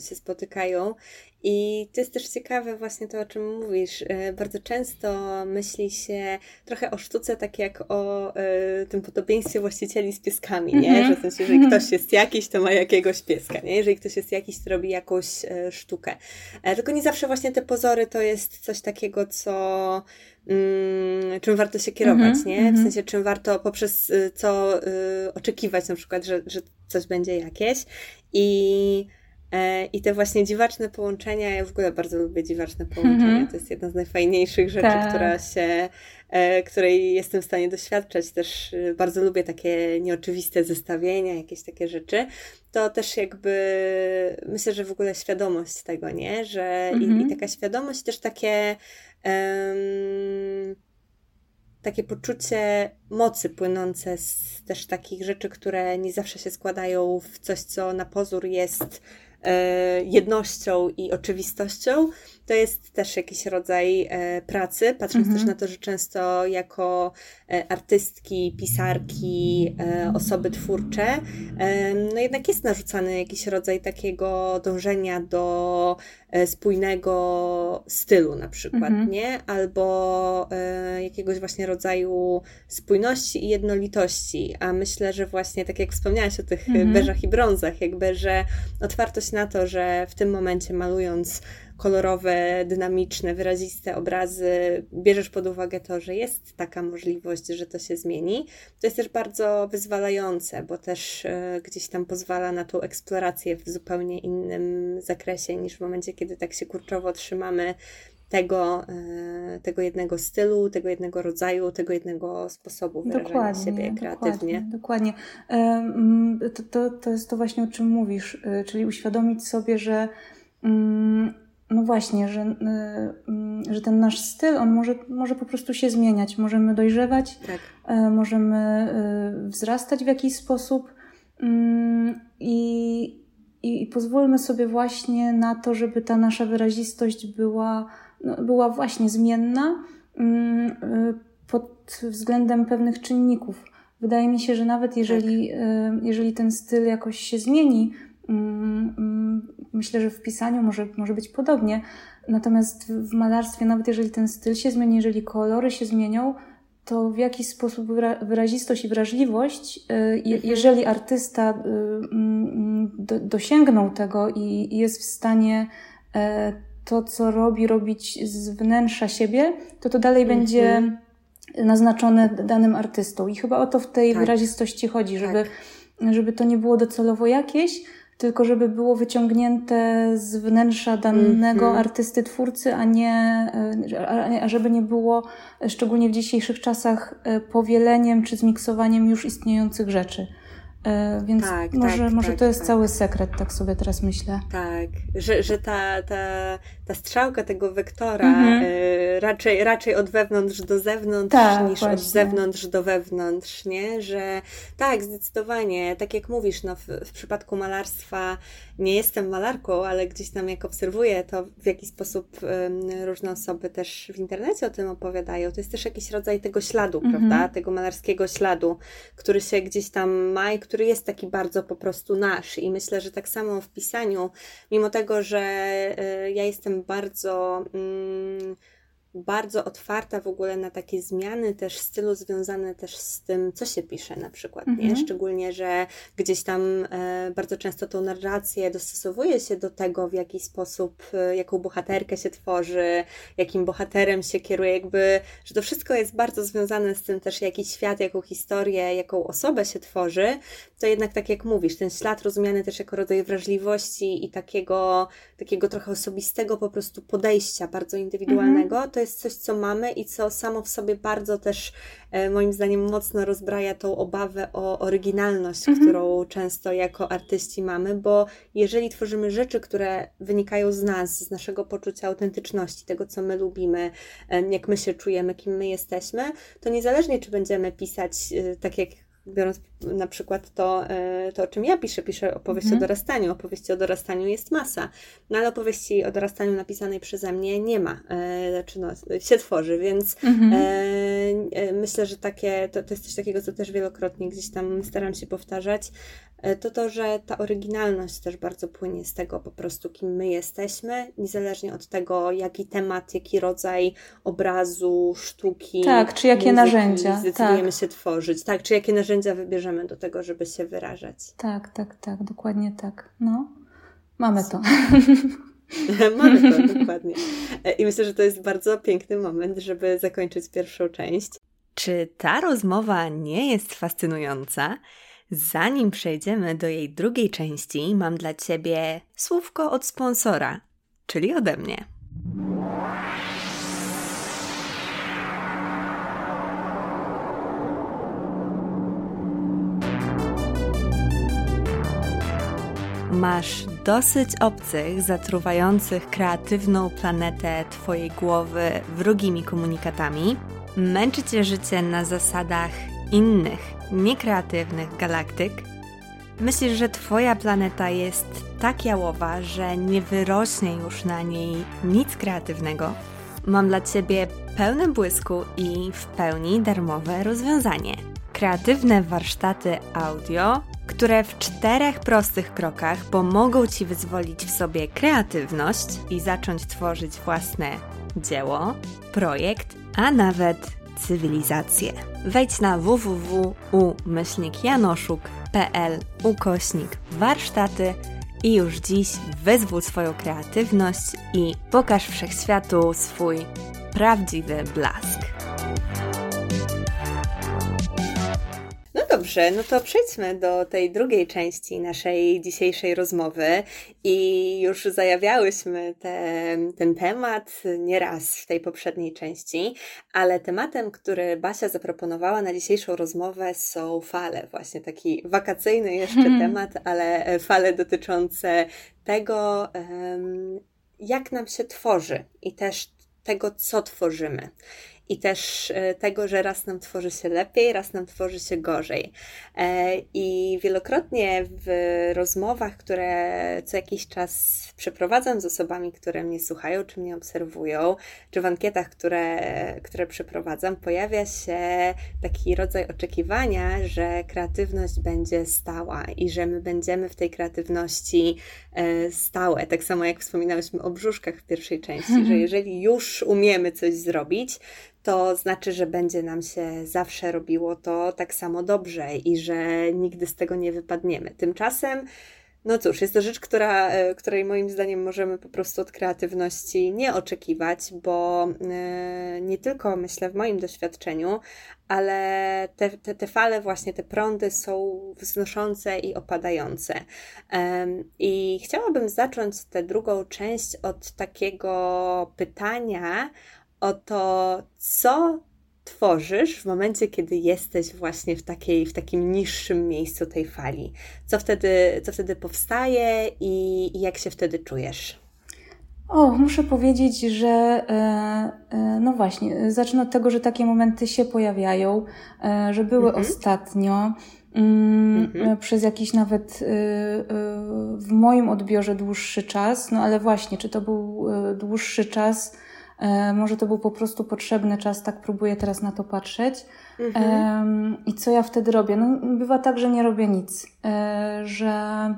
się spotykają. I to jest też ciekawe właśnie to, o czym mówisz. E, bardzo często myśli się trochę o sztuce tak jak o y, tym podobieństwie właścicieli z pieskami, nie? Mm -hmm. Że w sensie, jeżeli ktoś jest jakiś, to ma jakiegoś pieska, nie? Jeżeli ktoś jest jakiś, to robi jakąś y, sztukę. E, tylko nie zawsze właśnie te pozory to jest coś takiego, co mm, czym warto się kierować, mm -hmm, nie? W mhm. sensie, czym warto poprzez co y, oczekiwać na przykład, że, że coś będzie jakieś. I, I te właśnie dziwaczne połączenia, ja w ogóle bardzo lubię dziwaczne połączenia. Mm -hmm. To jest jedna z najfajniejszych rzeczy, tak. która się, e, której jestem w stanie doświadczać. Też y, bardzo lubię takie nieoczywiste zestawienia, jakieś takie rzeczy. To też jakby myślę, że w ogóle świadomość tego, nie? Że mm -hmm. i, i, mhm. taka świadomość też takie takie poczucie mocy płynące z też takich rzeczy, które nie zawsze się składają w coś, co na pozór jest e, jednością i oczywistością, to jest też jakiś rodzaj e, pracy, patrząc mhm. też na to, że często jako e, artystki, pisarki, e, osoby twórcze, e, no jednak jest narzucany jakiś rodzaj takiego dążenia do e, spójnego stylu na przykład, mhm. nie? Albo e, jakiegoś właśnie rodzaju spójności i jednolitości, a myślę, że właśnie tak jak wspomniałaś o tych mhm. beżach i brązach, jakby, że otwartość na to, że w tym momencie malując kolorowe, dynamiczne, wyraziste obrazy, bierzesz pod uwagę to, że jest taka możliwość, że to się zmieni, to jest też bardzo wyzwalające, bo też e, gdzieś tam pozwala na tą eksplorację w zupełnie innym zakresie niż w momencie, kiedy tak się kurczowo trzymamy tego, e, tego jednego stylu, tego jednego rodzaju, tego jednego sposobu wyrażania dokładnie, siebie kreatywnie. Dokładnie. dokładnie. To, to, to jest to właśnie, o czym mówisz, e, czyli uświadomić sobie, że mm, no właśnie, że, y, y, że ten nasz styl, on może, może po prostu się zmieniać. Możemy dojrzewać, tak. E, możemy y, wzrastać w jakiś sposób mm, i, i, i pozwólmy sobie właśnie na to, żeby ta nasza wyrazistość była, no, była właśnie zmienna mm, pod względem pewnych czynników. Wydaje mi się, że nawet jeżeli, tak. jeżeli ten styl jakoś się zmieni, Mm, mm, myślę, że w pisaniu może, może być podobnie. Natomiast w malarstwie, nawet jeżeli ten styl się zmieni, jeżeli kolory się zmienią, to w jakiś sposób wyrazistość i wrażliwość, y, mhm. jeżeli artysta y, mm, dosięgnął tego i jest w stanie e, to, co robi, robić z wnętrza siebie, to to dalej mhm. będzie naznaczone danym artystą. I chyba o to w tej tak. wyrazistości chodzi, żeby, tak. żeby to nie było docelowo jakieś, tylko żeby było wyciągnięte z wnętrza danego mm -hmm. artysty, twórcy, a nie, e, a żeby nie było, szczególnie w dzisiejszych czasach, e, powieleniem czy zmiksowaniem już istniejących rzeczy. E, więc tak, może, tak, może tak, to jest tak. cały sekret, tak sobie teraz myślę. Tak, że, że ta, ta, ta strzałka tego wektora mhm. y, raczej, raczej od wewnątrz do zewnątrz tak, niż właśnie. od zewnątrz do wewnątrz, nie? Że tak, zdecydowanie, tak jak mówisz, no, w, w przypadku malarstwa nie jestem malarką, ale gdzieś tam jak obserwuję to, w jaki sposób różne osoby też w internecie o tym opowiadają, to jest też jakiś rodzaj tego śladu, mhm. prawda? Tego malarskiego śladu, który się gdzieś tam ma i który jest taki bardzo po prostu nasz. I myślę, że tak samo w pisaniu, mimo tego, że y, ja jestem bardzo. Mm, bardzo otwarta w ogóle na takie zmiany też stylu związane też z tym, co się pisze na przykład, nie? Mhm. Szczególnie, że gdzieś tam e, bardzo często tą narrację dostosowuje się do tego, w jaki sposób, e, jaką bohaterkę się tworzy, jakim bohaterem się kieruje, jakby, że to wszystko jest bardzo związane z tym też, jaki świat, jaką historię, jaką osobę się tworzy, to jednak tak jak mówisz, ten ślad rozumiany też jako rodzaj wrażliwości i takiego, takiego trochę osobistego po prostu podejścia, bardzo indywidualnego, mhm. to jest coś, co mamy i co samo w sobie bardzo też e, moim zdaniem mocno rozbraja tą obawę o oryginalność, mhm. którą często jako artyści mamy, bo jeżeli tworzymy rzeczy, które wynikają z nas, z naszego poczucia autentyczności, tego, co my lubimy, e, jak my się czujemy, kim my jesteśmy, to niezależnie, czy będziemy pisać e, tak jak biorąc na przykład to, e, to o czym ja piszę, piszę opowieść mhm. o dorastaniu. Opowieści o dorastaniu jest masa, no ale opowieści o dorastaniu napisanej przeze mnie nie ma, e, znaczy no, się tworzy, więc mhm. e, myślę, że takie, to, to jest coś takiego, co też wielokrotnie gdzieś tam staram się powtarzać, to to, że ta oryginalność też bardzo płynie z tego po prostu, kim my jesteśmy, niezależnie od tego, jaki temat, jaki rodzaj obrazu, sztuki. Tak, czy jakie muzyki narzędzia. Zdecydujemy tak. się tworzyć. Tak, czy jakie narzędzia wybierzemy do tego, żeby się wyrażać. Tak, tak, tak, dokładnie tak. No, mamy to. [laughs] mamy to, dokładnie. E, I myślę, że to jest bardzo piękny moment, żeby zakończyć pierwszą część. Czy ta rozmowa nie jest fascynująca? Zanim przejdziemy do jej drugiej części, mam dla Ciebie słówko od sponsora, czyli ode mnie. Masz dosyć obcych, zatruwających kreatywną planetę Twojej głowy wrogimi komunikatami? Męczy Cię życie na zasadach innych, niekreatywnych galaktyk? Myślisz, że Twoja planeta jest tak jałowa, że nie wyrośnie już na niej nic kreatywnego? Mam dla Ciebie pełne błysku i w pełni darmowe rozwiązanie. Kreatywne warsztaty audio, które w czterech prostych krokach pomogą Ci wyzwolić w sobie kreatywność i zacząć tworzyć własne dzieło, projekt, a nawet cywilizację. Wejdź na www.umyślnikjanoszuk.pl ukośnik warsztaty i już dziś wyzwól swoją kreatywność i pokaż wszechświatu swój prawdziwy blask. Dobrze, no to przejdźmy do tej drugiej części naszej dzisiejszej rozmowy i już zajawiałyśmy te, ten temat nieraz w tej poprzedniej części, ale tematem, który Basia zaproponowała na dzisiejszą rozmowę są fale, właśnie taki wakacyjny jeszcze hmm. temat, ale fale dotyczące tego, jak nam się tworzy i też tego, co tworzymy i też e, tego, że raz nam tworzy się lepiej, raz nam tworzy się gorzej. E, I wielokrotnie w rozmowach, które co jakiś czas przeprowadzam z osobami, które mnie słuchają, czy mnie obserwują, czy w ankietach, które, które przeprowadzam, pojawia się taki rodzaj oczekiwania, że kreatywność będzie stała i że my będziemy w tej kreatywności e, stałe. Tak samo jak wspominałyśmy o brzuszkach w pierwszej części, że [laughs] jeżeli już umiemy coś zrobić, to znaczy, że będzie nam się zawsze robiło to tak samo dobrze i że nigdy z tego nie wypadniemy. Tymczasem, no cóż, jest to rzecz, która, e, której moim zdaniem możemy po prostu od kreatywności nie oczekiwać, bo e, nie tylko myślę w moim doświadczeniu, ale te, te, te fale, właśnie te prądy są wznoszące i opadające. I chciałabym zacząć tę drugą część od takiego pytania, o to, co tworzysz w momencie, kiedy jesteś właśnie w, takiej, w takim niższym miejscu tej fali. Co wtedy, co wtedy powstaje i, i jak się wtedy czujesz? O, muszę powiedzieć, że e, e, no właśnie, zacznę od tego, że takie momenty się pojawiają, e, że były mhm. ostatnio. Mm, mhm. Przez jakiś nawet e, e, w moim odbiorze dłuższy czas, no ale właśnie, czy to był e, dłuższy czas, może to był po prostu potrzebny czas, tak próbuję teraz na to patrzeć. Mhm. I co ja wtedy robię? No, bywa tak, że nie robię nic, e, że,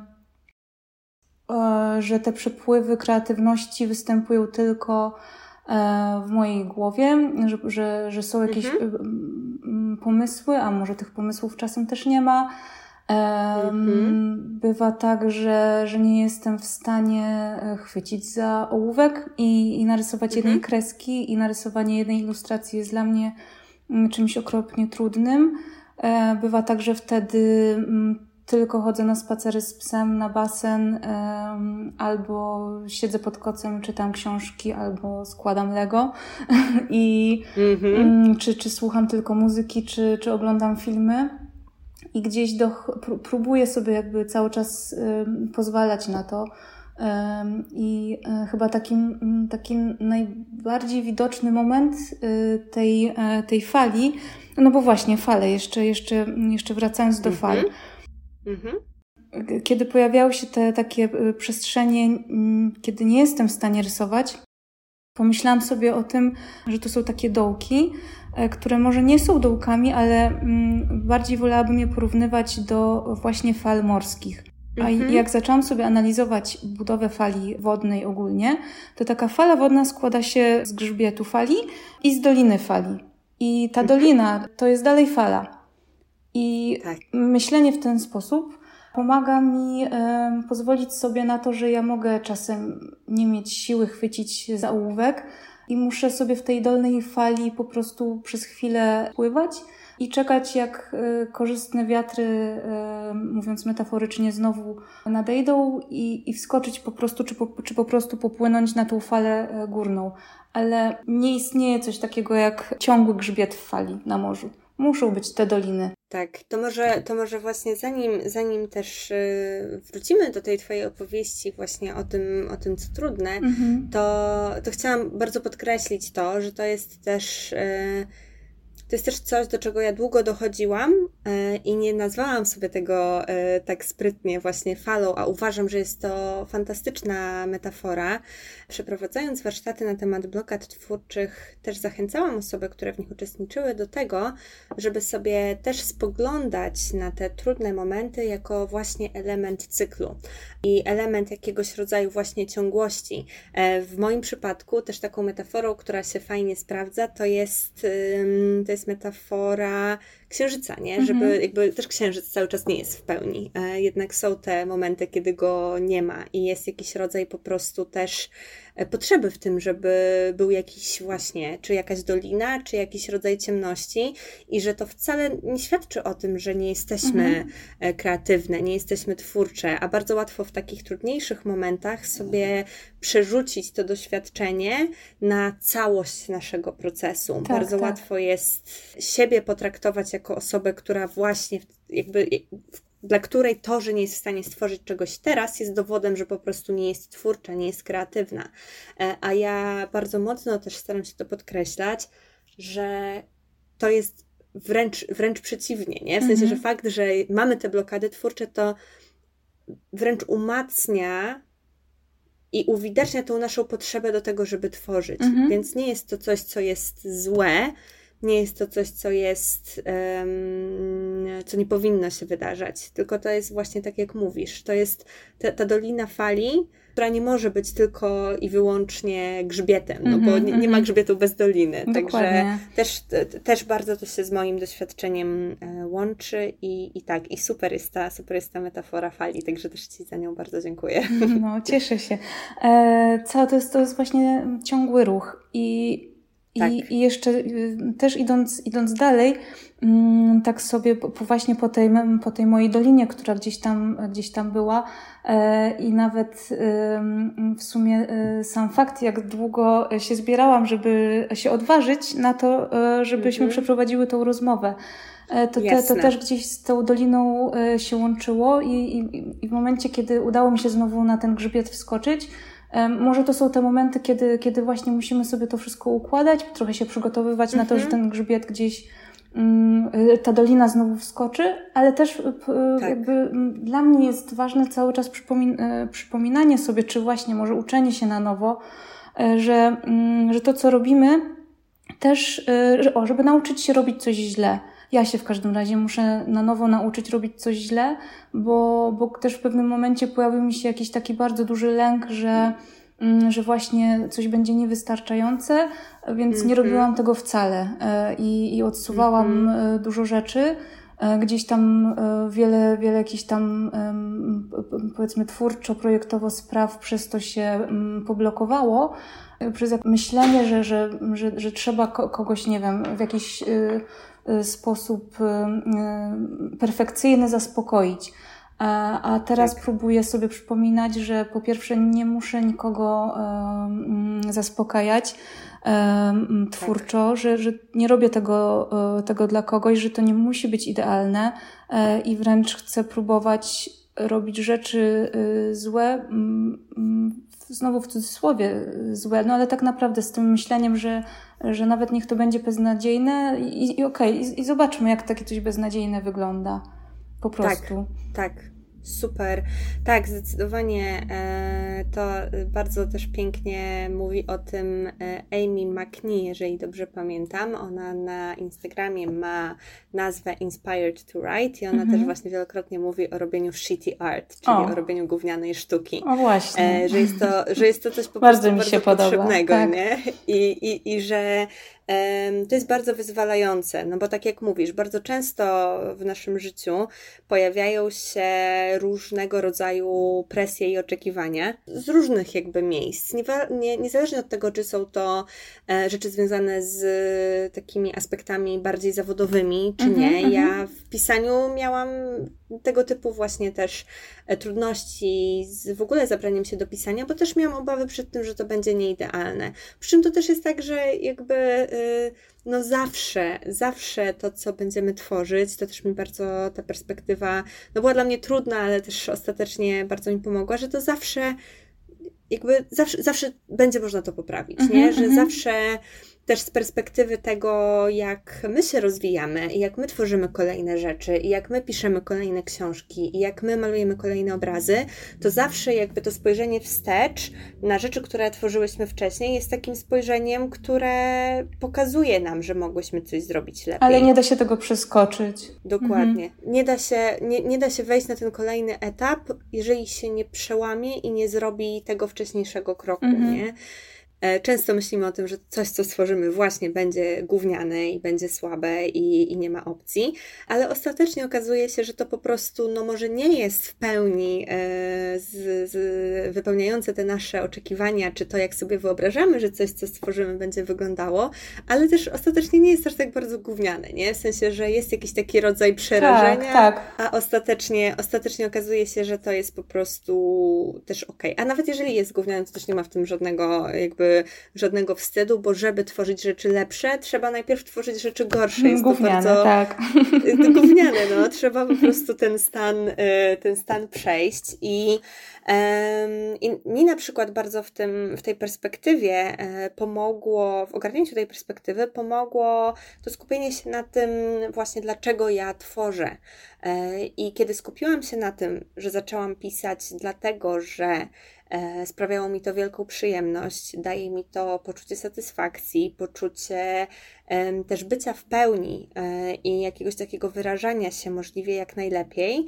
e, że te przepływy kreatywności występują tylko w mojej głowie, że, że, że są jakieś mhm. pomysły, a może tych pomysłów czasem też nie ma Mhm. Bywa tak, że, że nie jestem w stanie e, chwycić za ołówek i, i narysować mhm. jednej kreski, i narysowanie jednej ilustracji jest dla mnie mm, czymś okropnie trudnym. E, bywa tak, że wtedy mm, tylko chodzę na spacery z psem, na basen, albo siedzę pod kocem, czytam książki, albo składam Lego [laughs] i mhm. czy, czy słucham tylko muzyki, czy, czy oglądam filmy i gdzieś do, próbuję sobie jakby cały czas pozwalać na to. I e, chyba takim, taki najbardziej widoczny moment y, tej, e, tej fali, no bo właśnie fale, jeszcze, jeszcze, jeszcze wracając do fal. Mhm. Kiedy pojawiały się te takie y, przestrzenie, kiedy nie jestem w stanie rysować, pomyślałam sobie o tym, że to są takie dołki, które może nie są dołkami, ale mm, bardziej wolałabym je porównywać do właśnie fal morskich. A mhm. jak zaczęłam sobie analizować budowę fali wodnej ogólnie, to taka fala wodna składa się z grzbietu fali i z doliny fali. I ta mhm. dolina to jest dalej fala. I tak. myślenie w ten sposób pomaga mi e, pozwolić sobie na to, że ja mogę czasem nie mieć siły chwycić za ołówek, i muszę sobie w tej dolnej fali po prostu przez chwilę pływać i czekać, jak e, korzystne wiatry, e, mówiąc metaforycznie, znowu nadejdą i, i wskoczyć po prostu, czy po, czy po prostu popłynąć na tą falę e, górną. Ale nie istnieje coś takiego jak ciągły grzbiet w fali na morzu. Muszą być te doliny. Tak, to może, to może właśnie zanim, zanim też yy, wrócimy do tej Twojej opowieści właśnie o tym, o tym co trudne, -hmm. to, to chciałam bardzo podkreślić to, że to jest też yy, to jest też coś, do czego ja długo dochodziłam e, i nie nazwałam sobie tego e, tak sprytnie właśnie falą, a uważam, że jest to fantastyczna metafora. Przeprowadzając warsztaty na temat blokad twórczych, też zachęcałam osoby, które w nich uczestniczyły, do tego, żeby sobie też spoglądać na te trudne momenty jako właśnie element cyklu i element jakiegoś rodzaju właśnie ciągłości. E, w moim przypadku też taką metaforą, która się fajnie sprawdza, to jest, to jest metafora księżyca, nie? Mhm. Żeby jakby też księżyc cały czas nie jest w pełni. E, jednak są te momenty, kiedy go nie ma i jest jakiś rodzaj po prostu też e, potrzeby w tym, żeby był jakiś właśnie, czy jakaś dolina, czy jakiś rodzaj ciemności i że to wcale nie świadczy o tym, że nie jesteśmy mhm. E, kreatywne, nie jesteśmy twórcze, a bardzo łatwo w takich trudniejszych momentach sobie przerzucić to doświadczenie na całość naszego procesu. Tak, bardzo tak. łatwo jest siebie potraktować jako osobę, która właśnie jakby dla której to, że nie jest w stanie stworzyć czegoś teraz, jest dowodem, że po prostu nie jest twórcza, nie jest kreatywna. E, a ja bardzo mocno też staram się to podkreślać, że to jest wręcz, wręcz przeciwnie, nie? W sensie, mhm. że fakt, że mamy te blokady twórcze, to wręcz umacnia i uwidacznia tą naszą potrzebę do tego, żeby tworzyć. Mhm. Więc nie jest to coś, co jest złe, nie jest to coś, co jest, co nie powinno się wydarzać, tylko to jest właśnie tak, jak mówisz. To jest ta, ta dolina fali, która nie może być tylko i wyłącznie grzbietem, no bo nie, nie, ma mhm. grzbietu bez doliny. Dokładnie. Także też, też bardzo to się z moim doświadczeniem e, łączy i, i tak, i super jest, ta, super jest ta metafora fali, także też Ci za nią bardzo dziękuję. No, cieszę się. E, co to jest, to jest właśnie ciągły ruch i tak. I, I, jeszcze y, też idąc, idąc dalej, mm, tak sobie właśnie po tej, po tej mojej dolinie, która gdzieś tam, gdzieś tam była e, i nawet w sumie e, sam fakt, jak długo się zbierałam, żeby się odważyć na to, e, żebyśmy mhm. przeprowadziły tą rozmowę. To, te, to też gdzieś z tą doliną się łączyło i, i, i w momencie, kiedy udało mi się znowu na ten grzbiet wskoczyć, może to są te momenty, kiedy, kiedy właśnie musimy sobie to wszystko układać, trochę się przygotowywać na to, że mhm. ten grzbiet gdzieś mm, y, ta dolina znowu wskoczy, ale też y, tak. jakby dla mnie jest ważne cały czas przypomin y, przypominanie sobie, czy właśnie może uczenie się na nowo, że, mm, że to, co robimy, też, że, o, żeby nauczyć się robić coś źle. Ja się w każdym razie muszę na nowo nauczyć robić coś źle, bo, bo też w pewnym momencie pojawił mi się jakiś taki bardzo duży lęk, że, mm, że właśnie coś będzie niewystarczające, więc nie mhm. robiłam tego wcale e, i, i odsuwałam mm-hmm. dużo rzeczy. E, gdzieś tam wiele, wiele jakichś tam powiedzmy twórczo-projektowo spraw przez to się mm, poblokowało, przez myślenie, że, że, że, że trzeba kogoś, nie wiem, w jakiś sposób y, y, perfekcyjny zaspokoić. A teraz tak. próbuję sobie przypominać, że po pierwsze nie muszę nikogo mm, zaspokajać twórczo, tak. że, że nie robię tego, tego dla kogoś, że to nie musi być idealne e, i wręcz chcę próbować robić rzeczy złe, znowu w cudzysłowie złe, no ale tak naprawdę z tym myśleniem, że że nawet niech to będzie beznadziejne i, i okej, okay, i, i, zobaczmy, jak takie coś beznadziejne wygląda. Po tak, prostu. Tak, tak. Super. Tak, zdecydowanie e, to bardzo też pięknie mówi o tym e, Amy McNee, jeżeli dobrze pamiętam. Ona na Instagramie ma nazwę Inspired to Write i ona też mhm. właśnie wielokrotnie mówi o robieniu shitty art, czyli o, o robieniu gównianej sztuki. O właśnie. E, że, jest to, że jest to coś po bardzo prostu bardzo potrzebnego, tak. nie? I, i, I że to jest bardzo wyzwalające, no bo tak jak mówisz, bardzo często w naszym życiu pojawiają się różnego rodzaju presje i oczekiwania z różnych jakby miejsc. Nie, nie, niezależnie od tego, czy są to e, rzeczy związane z takimi aspektami bardziej zawodowymi, czy nie. Ja mhm. w pisaniu miałam tego typu właśnie też trudności z w ogóle zabraniem się do pisania, bo też miałam obawy przed tym, że to będzie nieidealne. Przy czym to też jest tak, że jakby y, no zawsze, zawsze to, co będziemy tworzyć, to też mi bardzo ta perspektywa, no była dla mnie trudna, ale też ostatecznie bardzo mi pomogła, że to zawsze jakby zawsze, zawsze będzie można to poprawić, nie? Mhm, że mhm. zawsze też z perspektywy tego, jak my się rozwijamy i jak my tworzymy kolejne rzeczy i jak my piszemy kolejne książki i jak my malujemy kolejne obrazy, to zawsze jakby to spojrzenie wstecz na rzeczy, które tworzyłyśmy wcześniej jest takim spojrzeniem, które pokazuje nam, że mogłyśmy coś zrobić lepiej. Ale nie da się tego przeskoczyć. Dokładnie. Mhm. Nie, da się, nie, nie da się wejść na ten kolejny etap, jeżeli się nie przełamie i nie zrobi tego wcześniejszego kroku, mhm. nie? E, często myślimy o tym, że coś, co stworzymy, właśnie będzie gówniane i będzie słabe i, i, nie ma opcji, ale ostatecznie okazuje się, że to po prostu, no może nie jest w pełni e, z, z wypełniające te nasze oczekiwania, czy to, jak sobie wyobrażamy, że coś, co stworzymy, będzie wyglądało, ale też ostatecznie nie jest aż tak bardzo gówniane, nie? W sensie, że jest jakiś taki rodzaj przerażenia, tak, tak. a ostatecznie, ostatecznie okazuje się, że to jest po prostu też okej. Okay. A nawet jeżeli jest gówniane, to też nie ma w tym żadnego jakby żadnego wstydu, bo żeby tworzyć rzeczy lepsze, trzeba najpierw tworzyć rzeczy gorsze. Jest gówniane, to bardzo, tak. Gówniane, no. Trzeba po prostu ten stan, y, ten stan przejść i i mi na przykład bardzo w, tym, w tej perspektywie e, pomogło, w ogarnięciu tej perspektywy pomogło to skupienie się na tym właśnie, dlaczego ja tworzę. E, I kiedy skupiłam się na tym, że zaczęłam pisać dlatego, że e, sprawiało mi to wielką przyjemność, daje mi to poczucie satysfakcji, poczucie też bycia w pełni i jakiegoś takiego wyrażania się możliwie jak najlepiej,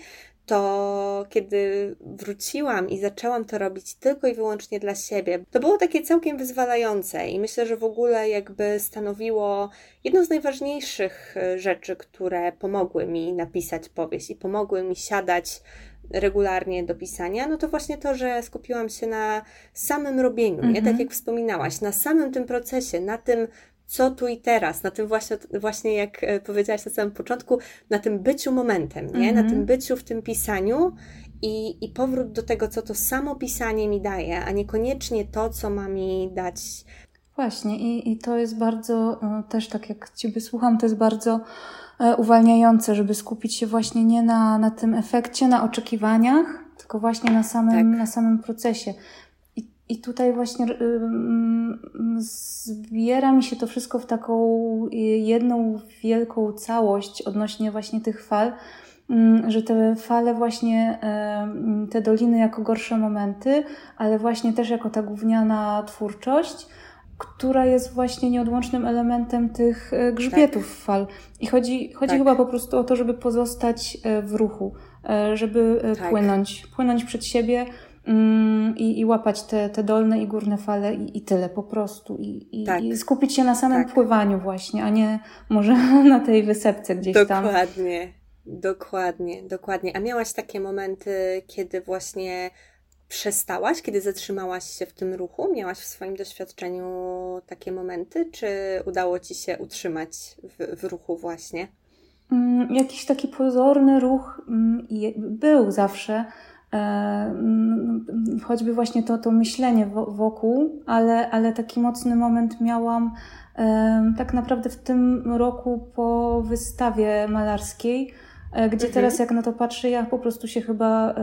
to kiedy wróciłam i zaczęłam to robić tylko i wyłącznie dla siebie, to było takie całkiem wyzwalające i myślę, że w ogóle jakby stanowiło jedną z najważniejszych e, rzeczy, które pomogły mi napisać powieść i pomogły mi siadać regularnie do pisania, no to właśnie to, że skupiłam się na samym robieniu, nie? Tak mhm. jak wspominałaś, na samym tym procesie, na tym co tu i teraz, na tym właśnie, właśnie jak e, powiedziałaś na samym początku, na tym byciu momentem, nie? Na tym byciu w tym pisaniu i, i powrót do tego, co to samo pisanie mi daje, a niekoniecznie to, co ma mi dać. Właśnie, i, i to jest bardzo, e, też tak jak Ciebie słucham, to jest bardzo e, uwalniające, żeby skupić się właśnie nie na, na tym efekcie, na oczekiwaniach, tylko właśnie na samym, tak. na samym procesie. I tutaj właśnie zbiera mi się to wszystko w taką jedną wielką całość odnośnie właśnie tych fal, że te fale właśnie, te doliny jako gorsze momenty, ale właśnie też jako ta gówniana twórczość, która jest właśnie nieodłącznym elementem tych e, grzbietów tak. fal. I chodzi, chodzi tak. chyba po prostu o to, żeby pozostać e, w ruchu, e, żeby tak. płynąć, płynąć przed siebie, Mm, i, i łapać te, te dolne i górne fale i, i tyle po prostu. I, tak. i skupić się na samym tak. pływaniu właśnie, a nie może [laughs] na tej wysepce gdzieś dokładnie, tam. Dokładnie, dokładnie, dokładnie. A miałaś takie momenty, kiedy właśnie przestałaś, kiedy zatrzymałaś się w tym ruchu? Miałaś w swoim doświadczeniu takie momenty, czy udało Ci się utrzymać w, w ruchu właśnie? Mm, jakiś taki pozorny ruch mm, był zawsze, mm, choćby właśnie to, to myślenie wokół, ale, ale taki mocny moment miałam e, tak naprawdę w tym roku po wystawie malarskiej, e, gdzie mhm. teraz jak na to patrzę, ja po prostu się chyba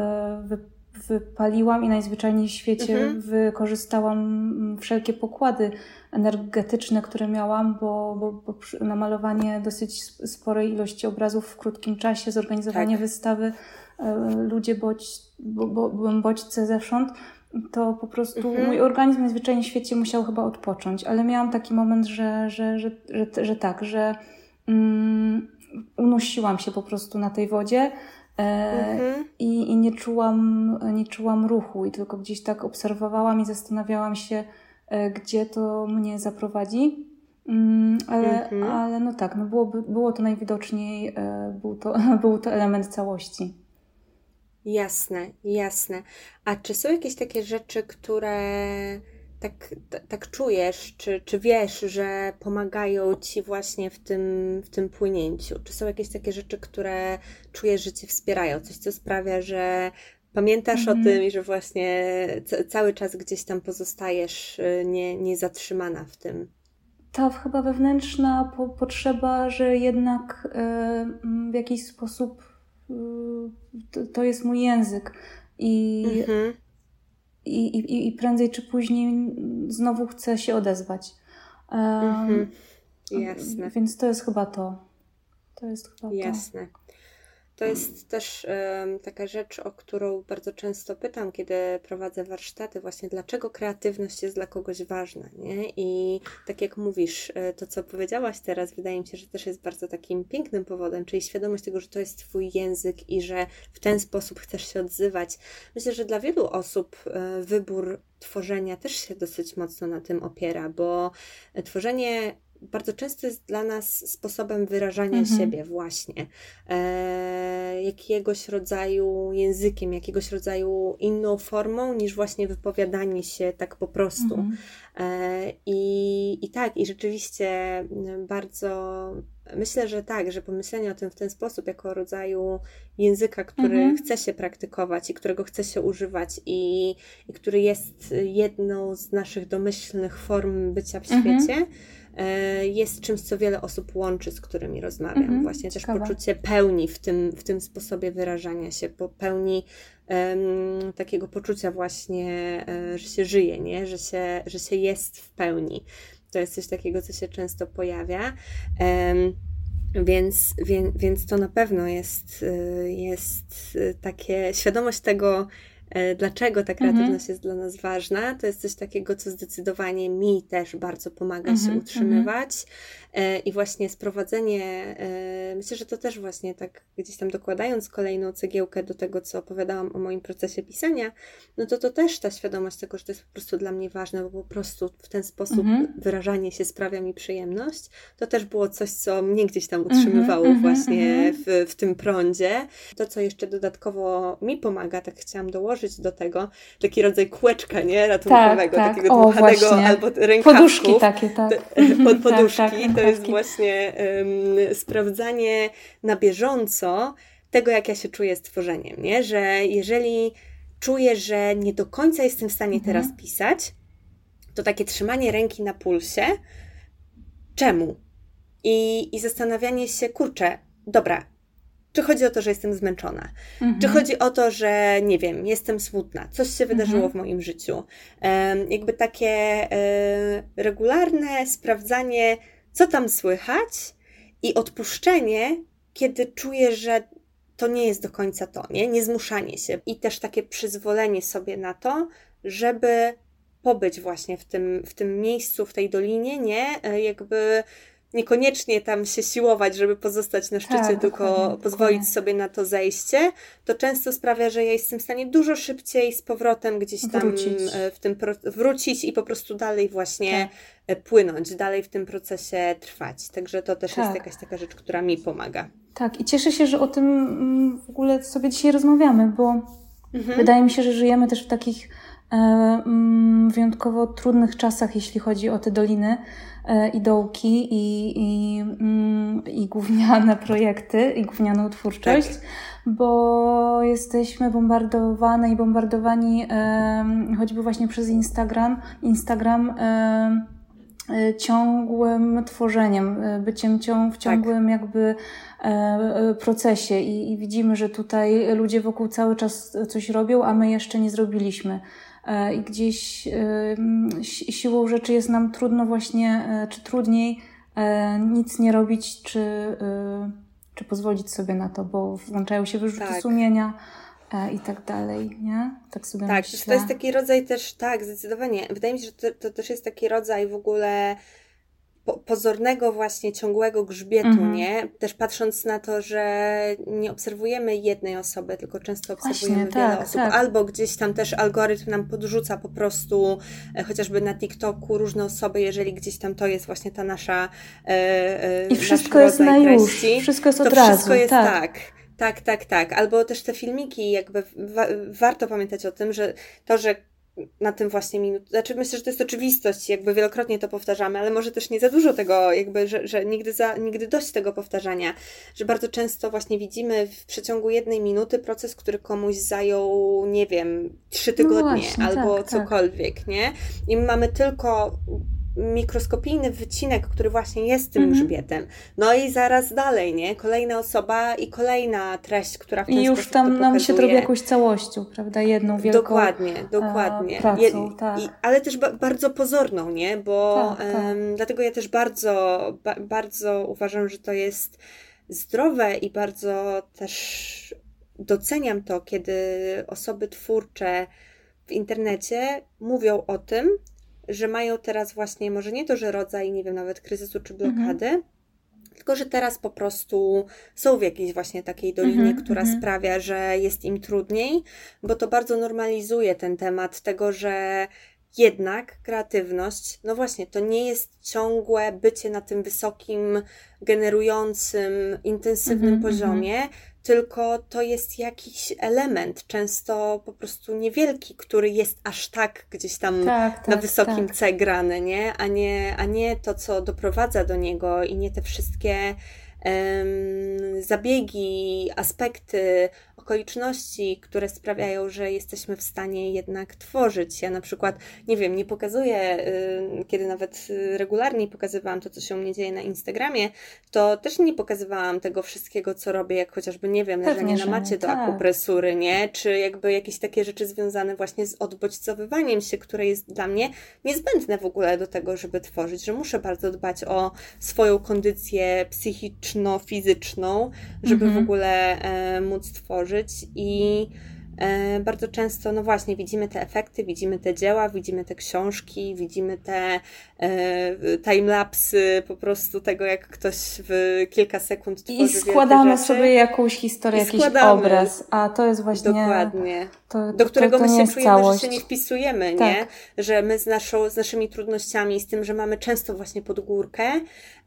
wypaliłam i najzwyczajniej w świecie mhm. wykorzystałam wszelkie pokłady energetyczne, które miałam, bo, bo, bo namalowanie dosyć sporej ilości obrazów w krótkim czasie, zorganizowanie tak. wystawy E, ludzie bodź, bo, bo, bodźce zewsząd, to po prostu mhm. mój organizm najzwyczajniej w świecie musiał chyba odpocząć. Ale miałam taki moment, że, że, że, że, że tak, że mm, unosiłam się po prostu na tej wodzie. E, mhm. i, I nie czułam, nie czułam ruchu, i tylko gdzieś tak obserwowałam i zastanawiałam się, e, gdzie to mnie zaprowadzi. Mm, ale, mhm. ale no tak, no było, było to najwidoczniej, był to, [laughs] był to element całości. Jasne, jasne. A czy są jakieś takie rzeczy, które tak, tak czujesz, czy, czy wiesz, że pomagają ci właśnie w tym, w tym płynięciu? Czy są jakieś takie rzeczy, które czujesz, że cię wspierają? Coś, co sprawia, że pamiętasz o mhm. tym i że właśnie cały czas gdzieś tam pozostajesz y, nie, nie zatrzymana w tym? Ta chyba wewnętrzna po, potrzeba, że jednak y, w jakiś sposób to, to jest mój język. I, mhm. i, i, I prędzej czy później znowu chcę się odezwać. Mhm. Jasne. Więc to jest chyba to. To jest chyba Jasne. To. To jest też um, taka rzecz, o którą bardzo często pytam, kiedy prowadzę warsztaty, właśnie dlaczego kreatywność jest dla kogoś ważna, nie? I tak jak mówisz, e, to co powiedziałaś teraz, wydaje mi się, że też jest bardzo takim pięknym powodem, czyli świadomość tego, że to jest Twój język i że w ten sposób chcesz się odzywać. Myślę, że dla wielu osób e, wybór tworzenia też się dosyć mocno na tym opiera, bo tworzenie bardzo często jest dla nas sposobem wyrażania mhm. siebie, właśnie. E, jakiegoś rodzaju językiem, jakiegoś rodzaju inną formą niż właśnie wypowiadanie się tak po prostu. Mhm. E, i, I tak, i rzeczywiście bardzo myślę, że tak, że pomyślenie o tym w ten sposób, jako rodzaju języka, który mhm. chce się praktykować i którego chce się używać, i, i który jest jedną z naszych domyślnych form bycia w mhm. świecie jest czymś, co wiele osób łączy, z którymi rozmawiam. Mhm, Właśnie ciekawe. też poczucie pełni w tym, w tym sposobie wyrażania się, po pełni um, takiego poczucia właśnie, e, że się żyje, nie? Że, się, że się jest w pełni. To jest coś takiego, co się często pojawia. Um, więc, więc, więc to na pewno jest, e, jest takie świadomość tego, E, dlaczego ta kreatywność mhm. jest dla nas ważna. To jest coś takiego, co zdecydowanie mi też bardzo pomaga mhm, się utrzymywać. E, I właśnie sprowadzenie, e, myślę, że to też właśnie tak gdzieś tam dokładając kolejną cegiełkę do tego, co opowiadałam o moim procesie pisania, no to to też ta świadomość tego, że to jest po prostu dla mnie ważne, bo po prostu w ten sposób mhm. wyrażanie się sprawia mi przyjemność. To też było coś, co mnie gdzieś tam utrzymywało właśnie w, w tym prądzie. To, co jeszcze dodatkowo mi pomaga, tak chciałam dołożyć, do tego taki rodzaj kółeczka, nie? Ratunkowego, tak, tak. takiego dmuchanego albo rękawków. Poduszki takie, tak. Pod poduszki. tak, tak, to jest właśnie um, sprawdzanie na bieżąco tego, jak ja się czuję z tworzeniem, nie? Że jeżeli czuję, że nie do końca jestem w stanie mhm. teraz pisać, to takie trzymanie ręki na pulsie, czemu? I, i zastanawianie się, kurczę, dobra, czy chodzi o to, że jestem zmęczona? Mhm. Czy chodzi o to, że nie wiem, jestem smutna, coś się wydarzyło mhm. w moim życiu? Um, jakby takie e, regularne sprawdzanie, co tam słychać i odpuszczenie, kiedy czuję, że to nie jest do końca to, nie? Nie zmuszanie się i też takie przyzwolenie sobie na to, żeby pobyć właśnie w tym, w tym miejscu, w tej dolinie, nie? E, jakby niekoniecznie tam się siłować, żeby pozostać na szczycie, tak, tylko dokładnie, pozwolić dokładnie. sobie na to zejście, to często sprawia, że ja jestem w stanie dużo szybciej z powrotem gdzieś tam wrócić, e, w tym wrócić i po prostu dalej właśnie tak. E, płynąć, dalej w tym procesie trwać. Także to też tak. jest jakaś taka rzecz, która mi pomaga. Tak, i cieszę się, że o tym mm, w ogóle sobie dzisiaj rozmawiamy, bo mhm. wydaje mi się, że żyjemy też w takich wyjątkowo trudnych czasach, jeśli chodzi o te doliny E, i dołki, i, i, mm, i gówniane projekty, i gównianą twórczość, tak. bo jesteśmy bombardowane i bombardowani choćby właśnie przez Instagram, Instagram e, ciągłym tworzeniem, e, byciem w ciągłym tak. jakby procesie I, i widzimy, że tutaj ludzie wokół cały czas coś robią, a my jeszcze nie zrobiliśmy. E, i gdzieś siłą rzeczy jest nam trudno właśnie, e, czy trudniej e, nic nie robić, czy, czy pozwolić sobie na to, bo włączają się wyrzuty tak. sumienia i tak dalej, nie? Tak sobie Tak, myślę. to jest taki rodzaj też, tak, zdecydowanie. Wydaje mi się, że to, to też jest taki rodzaj w ogóle pozornego właśnie ciągłego grzbietu, mhm. nie? Też patrząc na to, że nie obserwujemy jednej osoby, tylko często obserwujemy właśnie, wiele tak, osób. Tak. Albo gdzieś tam też algorytm nam podrzuca po prostu e, chociażby na TikToku różne osoby, jeżeli gdzieś tam to jest właśnie ta nasza e, e, I wszystko jest na już, wszystko jest od to razu. Wszystko jest tak. tak. Tak, tak, tak. Albo też te filmiki, jakby wa warto pamiętać o tym, że to, że na tym właśnie minut. Znaczy myślę, że to jest oczywistość, jakby wielokrotnie to powtarzamy, ale może też nie za dużo tego, jakby, że, że nigdy, za, nigdy dość tego powtarzania, że bardzo często właśnie widzimy w przeciągu jednej minuty proces, który komuś zajął, nie wiem, trzy no tygodnie no właśnie, albo tak, tak. cokolwiek, tak. nie? I my mamy tylko mikroskopijny wycinek, który właśnie jest tym mhm. grzbietem. No i zaraz dalej, nie? Kolejna osoba i kolejna treść, która w ten I już tam nam się robi jakąś całością, prawda? Jedną wielką Dokładnie, dokładnie. Pracą, Je, tak. i, ale też ba bardzo pozorną, nie? Bo tak, tak. Um, dlatego ja też bardzo, ba bardzo uważam, że to jest zdrowe i bardzo też doceniam to, kiedy osoby twórcze w internecie mówią o tym, że mają teraz właśnie, może nie to, że rodzaj, nie wiem, nawet kryzysu czy blokady, mhm. tylko że teraz po prostu są w jakiejś właśnie takiej dolinie, mhm, która mhm. sprawia, że jest im trudniej, bo to bardzo normalizuje ten temat tego, że jednak kreatywność, no właśnie, to nie jest ciągłe bycie na tym wysokim, generującym, intensywnym mm -hmm, poziomie, mm -hmm. Tylko to jest jakiś element, często po prostu niewielki, który jest aż tak gdzieś tam tak, tak, na wysokim tak. C grany, nie? A, nie? a nie to, co doprowadza do niego i nie te wszystkie um, zabiegi, aspekty, okoliczności, które sprawiają, że jesteśmy w stanie jednak tworzyć. Ja na przykład, nie wiem, nie pokazuję, y, kiedy nawet regularnie pokazywałam to, co się u mnie dzieje na Instagramie, to też nie pokazywałam tego wszystkiego, co robię, jak chociażby, nie wiem, leżenie na macie do tak. akupresury, nie? Czy jakby jakieś takie rzeczy związane właśnie z odbodźcowywaniem się, które jest dla mnie niezbędne w ogóle do tego, żeby tworzyć, że muszę bardzo dbać o swoją kondycję psychiczno-fizyczną, żeby w mhm. ogóle e, móc tworzyć i e, bardzo często, no właśnie, widzimy te efekty, widzimy te dzieła, widzimy te książki, widzimy te timelapsy po prostu tego, jak ktoś w kilka sekund tworzy I składamy sobie jakąś historię, jakiś obraz, a to jest właśnie... Dokładnie. To, do którego to, to my się czujemy, całość. że się nie wpisujemy, tak. nie? Że my z, naszą, z naszymi trudnościami, z tym, że mamy często właśnie pod górkę,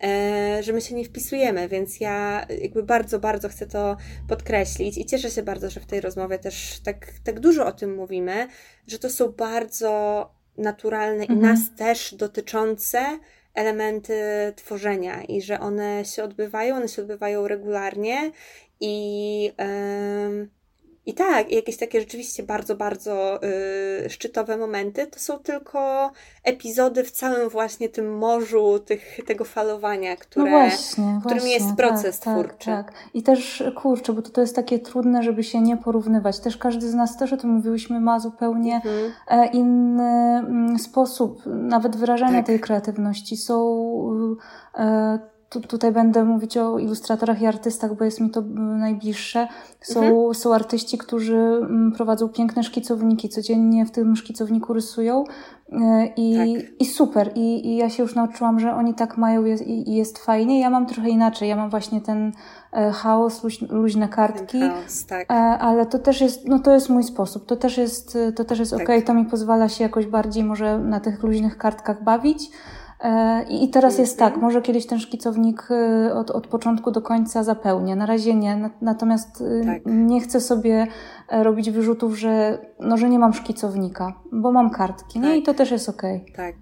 e, że my się nie wpisujemy, więc ja jakby bardzo, bardzo chcę to podkreślić i cieszę się bardzo, że w tej rozmowie też tak, tak dużo o tym mówimy, że to są bardzo naturalne mhm. i nas też dotyczące elementy tworzenia i że one się odbywają, one się odbywają regularnie i... I tak, jakieś takie rzeczywiście bardzo, bardzo y, szczytowe momenty to są tylko epizody w całym właśnie tym morzu tych, tego falowania, które, no właśnie, którym właśnie, jest proces tak, tak twórczy. Tak, tak. I też kurczę, bo to, to jest takie trudne, żeby się nie porównywać. Też każdy z nas też o tym mówiłyśmy, ma zupełnie mhm. E, inny mm, sposób nawet wyrażania tak. tej kreatywności. Są e, tu, tutaj będę mówić o ilustratorach i artystach, bo jest mi to najbliższe. Są, mhm. są artyści, którzy mm, prowadzą piękne szkicowniki, codziennie w tym szkicowniku rysują e, i, tak. i super. I, I ja się już nauczyłam, że oni tak mają jest, i jest fajnie. Ja mam trochę inaczej. Ja mam właśnie ten e, chaos, luź, luźne kartki, chaos, tak. E, ale to też jest, no to jest mój sposób. To też jest, to też jest tak. okej. Okay. To mi pozwala się jakoś bardziej może na tych luźnych kartkach bawić. E, I teraz jest tak, mhm. może kiedyś ten szkicownik e, od, od początku do końca zapełnię. Na razie nie, natomiast e, tak. nie chcę sobie robić wyrzutów, że, no, że nie mam szkicownika, bo mam kartki, tak. nie? I to też jest okej. Okay. Tak.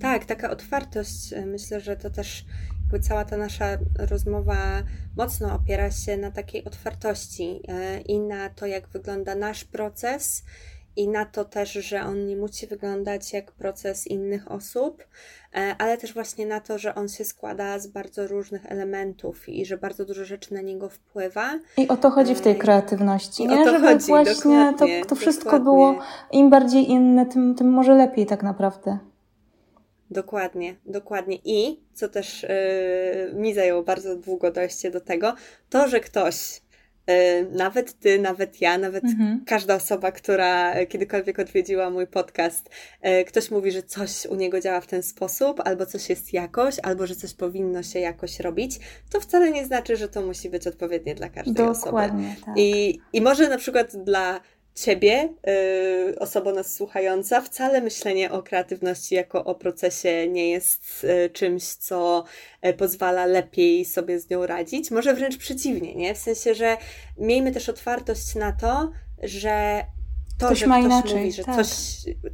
Tak, taka otwartość, myślę, że to też jakby cała ta nasza rozmowa mocno opiera się na takiej otwartości i na to, jak wygląda nasz proces i na to też, że on nie musi wyglądać jak proces innych osób, e, ale też właśnie na to, że on się składa z bardzo różnych elementów i że bardzo dużo rzeczy na niego wpływa. I o to chodzi w tej e, kreatywności, I nie? Żeby chodzi, właśnie to, to wszystko dokładnie. było im bardziej inne, tym, tym może lepiej tak naprawdę. Dokładnie, dokładnie. I co też yy, mi zajęło bardzo długo dojście do tego, to, że ktoś nawet ty, nawet ja, nawet mhm. każda osoba, która kiedykolwiek odwiedziła mój podcast, e, ktoś mówi, że coś u niego działa w ten sposób, albo coś jest jakoś, albo że coś powinno się jakoś robić, to wcale nie znaczy, że to musi być odpowiednie dla każdej Dokładnie, osoby. Tak. I, I może na przykład dla ciebie, yy, osoba nas słuchająca, wcale myślenie o kreatywności jako o procesie nie jest yy, czymś, co yy, pozwala lepiej sobie z nią radzić. Może wręcz przeciwnie, nie? W sensie, że miejmy też otwartość na to, że to, ktoś że ma ktoś inaczej, mówi, że tak. coś,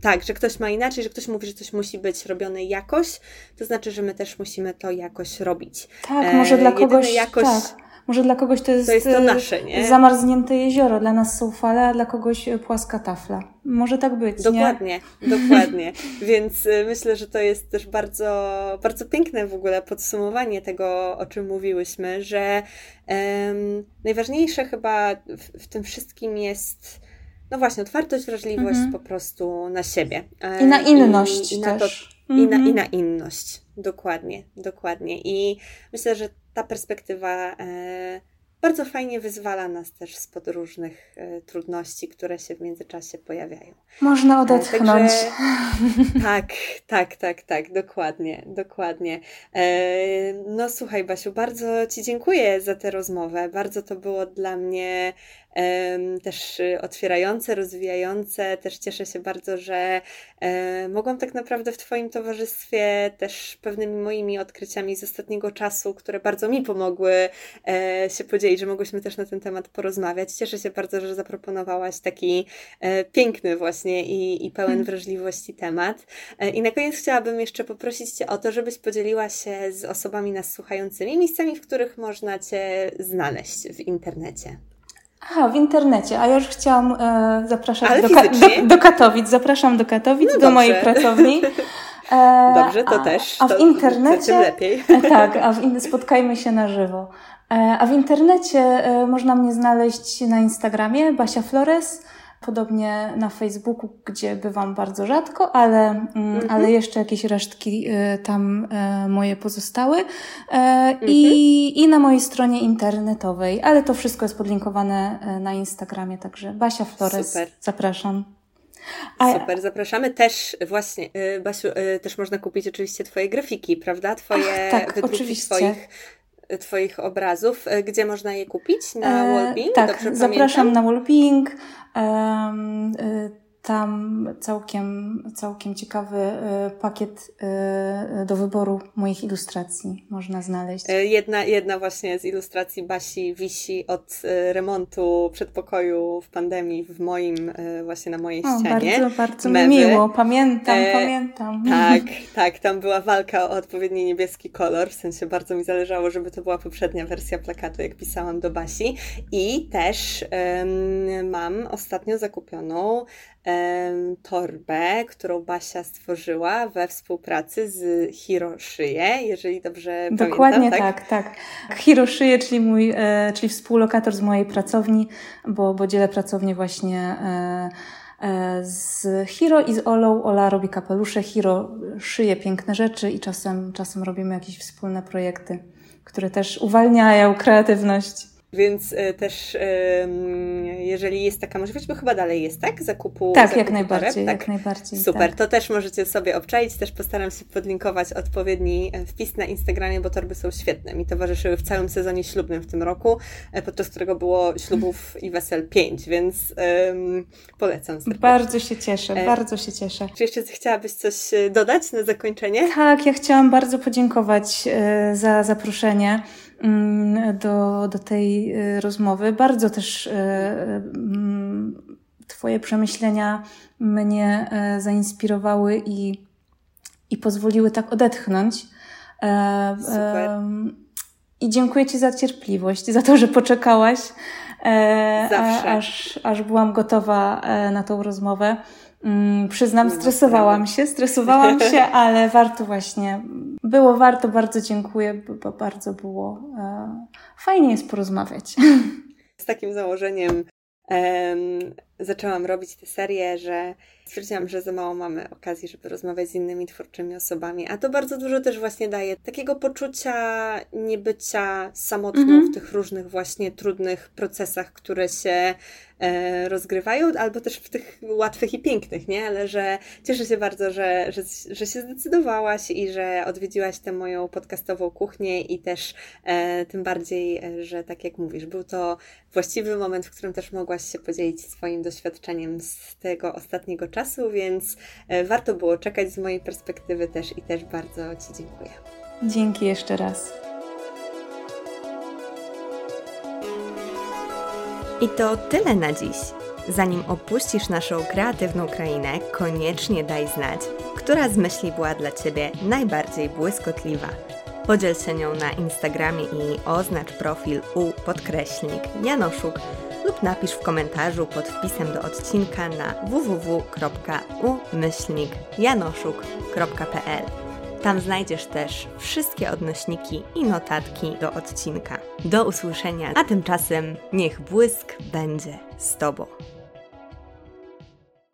tak, że ktoś ma inaczej, że ktoś mówi, że coś musi być robione jakoś, to znaczy, że my też musimy to jakoś robić. Tak, może dla kogoś, jakoś, tak Może dla kogoś to jest, to jest to nasze, nie? zamarznięte jezioro, dla nas są fale, a dla kogoś płaska tafla. Może tak być, Dokładnie, nie? dokładnie. [laughs] Więc myślę, że to jest też bardzo, bardzo piękne w ogóle podsumowanie tego, o czym mówiłyśmy, że um, najważniejsze chyba w, w tym wszystkim jest no właśnie, otwartość, wrażliwość mhm. po prostu na siebie. I na inność I, i na też. To, i, na, I na inność. Dokładnie, dokładnie. I myślę, że ta perspektywa e, bardzo fajnie wyzwala nas też spod różnych e, trudności, które się w międzyczasie pojawiają. Można e, odetchnąć. Także, [laughs] tak, tak, tak, tak, dokładnie, dokładnie. No słuchaj, Basiu, bardzo Ci dziękuję za tę rozmowę. Bardzo to było dla mnie też y, otwierające, rozwijające. Też cieszę się bardzo, że e, mogłam tak naprawdę w Twoim towarzystwie też pewnymi moimi odkryciami z ostatniego czasu, które bardzo mi pomogły e, się podzielić, że mogłyśmy też na ten temat porozmawiać. Cieszę się bardzo, że zaproponowałaś taki e, piękny właśnie i, i pełen hmm. wrażliwości temat. I na koniec chciałabym jeszcze poprosić Cię o to, żebyś podzieliła się z osobami nas słuchającymi miejscami, w których można Cię znaleźć w internecie. Aha, w internecie, a ja już chciałam e, zapraszać do, do, do, Katowic. Zapraszam do Katowic, no do mojej pracowni. [laughs] E, dobrze, to a, też. A w internecie. Lepiej. E, tak, a w in, spotkajmy się na żywo. E, a w internecie e, można mnie znaleźć na Instagramie Basia Flores podobnie na Facebooku, gdzie bywam bardzo rzadko, ale, mm, mhm. ale jeszcze jakieś resztki y, tam y, moje pozostały. Y, mhm. I, I na mojej stronie internetowej, ale to wszystko jest podlinkowane na Instagramie, także Basia Flores, Super. zapraszam. A... Super, zapraszamy też właśnie, Basiu, też można kupić oczywiście Twoje grafiki, prawda? Twoje Ach, tak, oczywiście. Twoich Twoich obrazów. Gdzie można je kupić? Na e, Wallbeing? Tak, Dobrze zapraszam pamiętam? na Wallbeing. Tam całkiem, całkiem ciekawy e, pakiet e, do wyboru moich ilustracji można znaleźć. Jedna, jedna właśnie z ilustracji Basi wisi od remontu przedpokoju w pandemii w moim, właśnie na mojej o, ścianie. Bardzo, bardzo Mewy. miło. Pamiętam, e, pamiętam. Tak, [laughs] tak. Tam była walka o odpowiedni niebieski kolor. W sensie bardzo mi zależało, żeby to była poprzednia wersja plakatu, jak pisałam do Basi. I też um, mam ostatnio zakupioną torbę, którą Basia stworzyła we współpracy z Hiroszyje, jeżeli dobrze Dokładnie pamiętam. tak, tak. tak. Hiroszyje, czyli mój, e, czyli współlokator z mojej pracowni, bo, bo dzielę pracownię właśnie e, e, z Hiro i z Olą. Ola robi kapelusze, Hiro szyje piękne rzeczy i czasem, czasem robimy jakieś wspólne projekty, które też uwalniają kreatywność. Więc e, też jeżeli jest taka możliwość, bo chyba dalej jest, tak? Zakupu Tak, zakupu jak najbardziej, tak? jak najbardziej. Super, tak. to też możecie sobie obczaić, też postaram się podlinkować odpowiedni e, wpis na Instagramie, bo torby są świetne. Mi towarzyszyły w całym sezonie ślubnym w tym roku, e, podczas którego było ślubów i wesel pięć, więc um, polecam serdecznie. Bardzo się cieszę, e, bardzo się cieszę. Czy jeszcze chciałabyś coś dodać na zakończenie? Tak, ja chciałam bardzo podziękować za zaproszenie. Mm, do, do tej y, rozmowy. Bardzo też y, mm, Twoje przemyślenia mnie e, zainspirowały i, i pozwoliły tak odetchnąć. E, Super. I dziękuję Ci za cierpliwość, za to, że poczekałaś, e, Zawsze. aż, aż byłam gotowa na tą rozmowę. Mm, przyznam, stresowałam się, stresowałam się, [laughs] ale warto właśnie, było warto, bardzo dziękuję, bo bardzo było, e, fajnie jest porozmawiać. [laughs] Z takim założeniem zaczęłam robić tę serię, że stwierdziłam, że za mało mamy okazji, żeby rozmawiać z innymi twórczymi osobami, a to bardzo dużo też właśnie daje takiego poczucia niebycia samotną mm -hmm. w tych różnych właśnie trudnych procesach, które się rozgrywają, albo też w tych łatwych i pięknych, nie? Ale że cieszę się bardzo, że, że, że się zdecydowałaś i że odwiedziłaś tę moją podcastową kuchnię i też e, tym bardziej, e, że tak jak mówisz, był to właściwy moment, w którym też mogłaś się podzielić swoim doświadczeniem z tego ostatniego czasu, więc e, warto było czekać z mojej perspektywy też i też bardzo Ci dziękuję. Dzięki jeszcze raz. I to tyle na dziś. Zanim opuścisz naszą kreatywną krainę, koniecznie daj znać, która z myśli była dla Ciebie najbardziej błyskotliwa. Podziel się nią na Instagramie i oznacz profil u podkreślnik Janoszuk lub napisz w komentarzu pod wpisem do odcinka na www.umyślnikjanoszuk.pl. Tam znajdziesz też wszystkie odnośniki i notatki do odcinka. Do usłyszenia, a tymczasem niech błysk będzie z Tobą.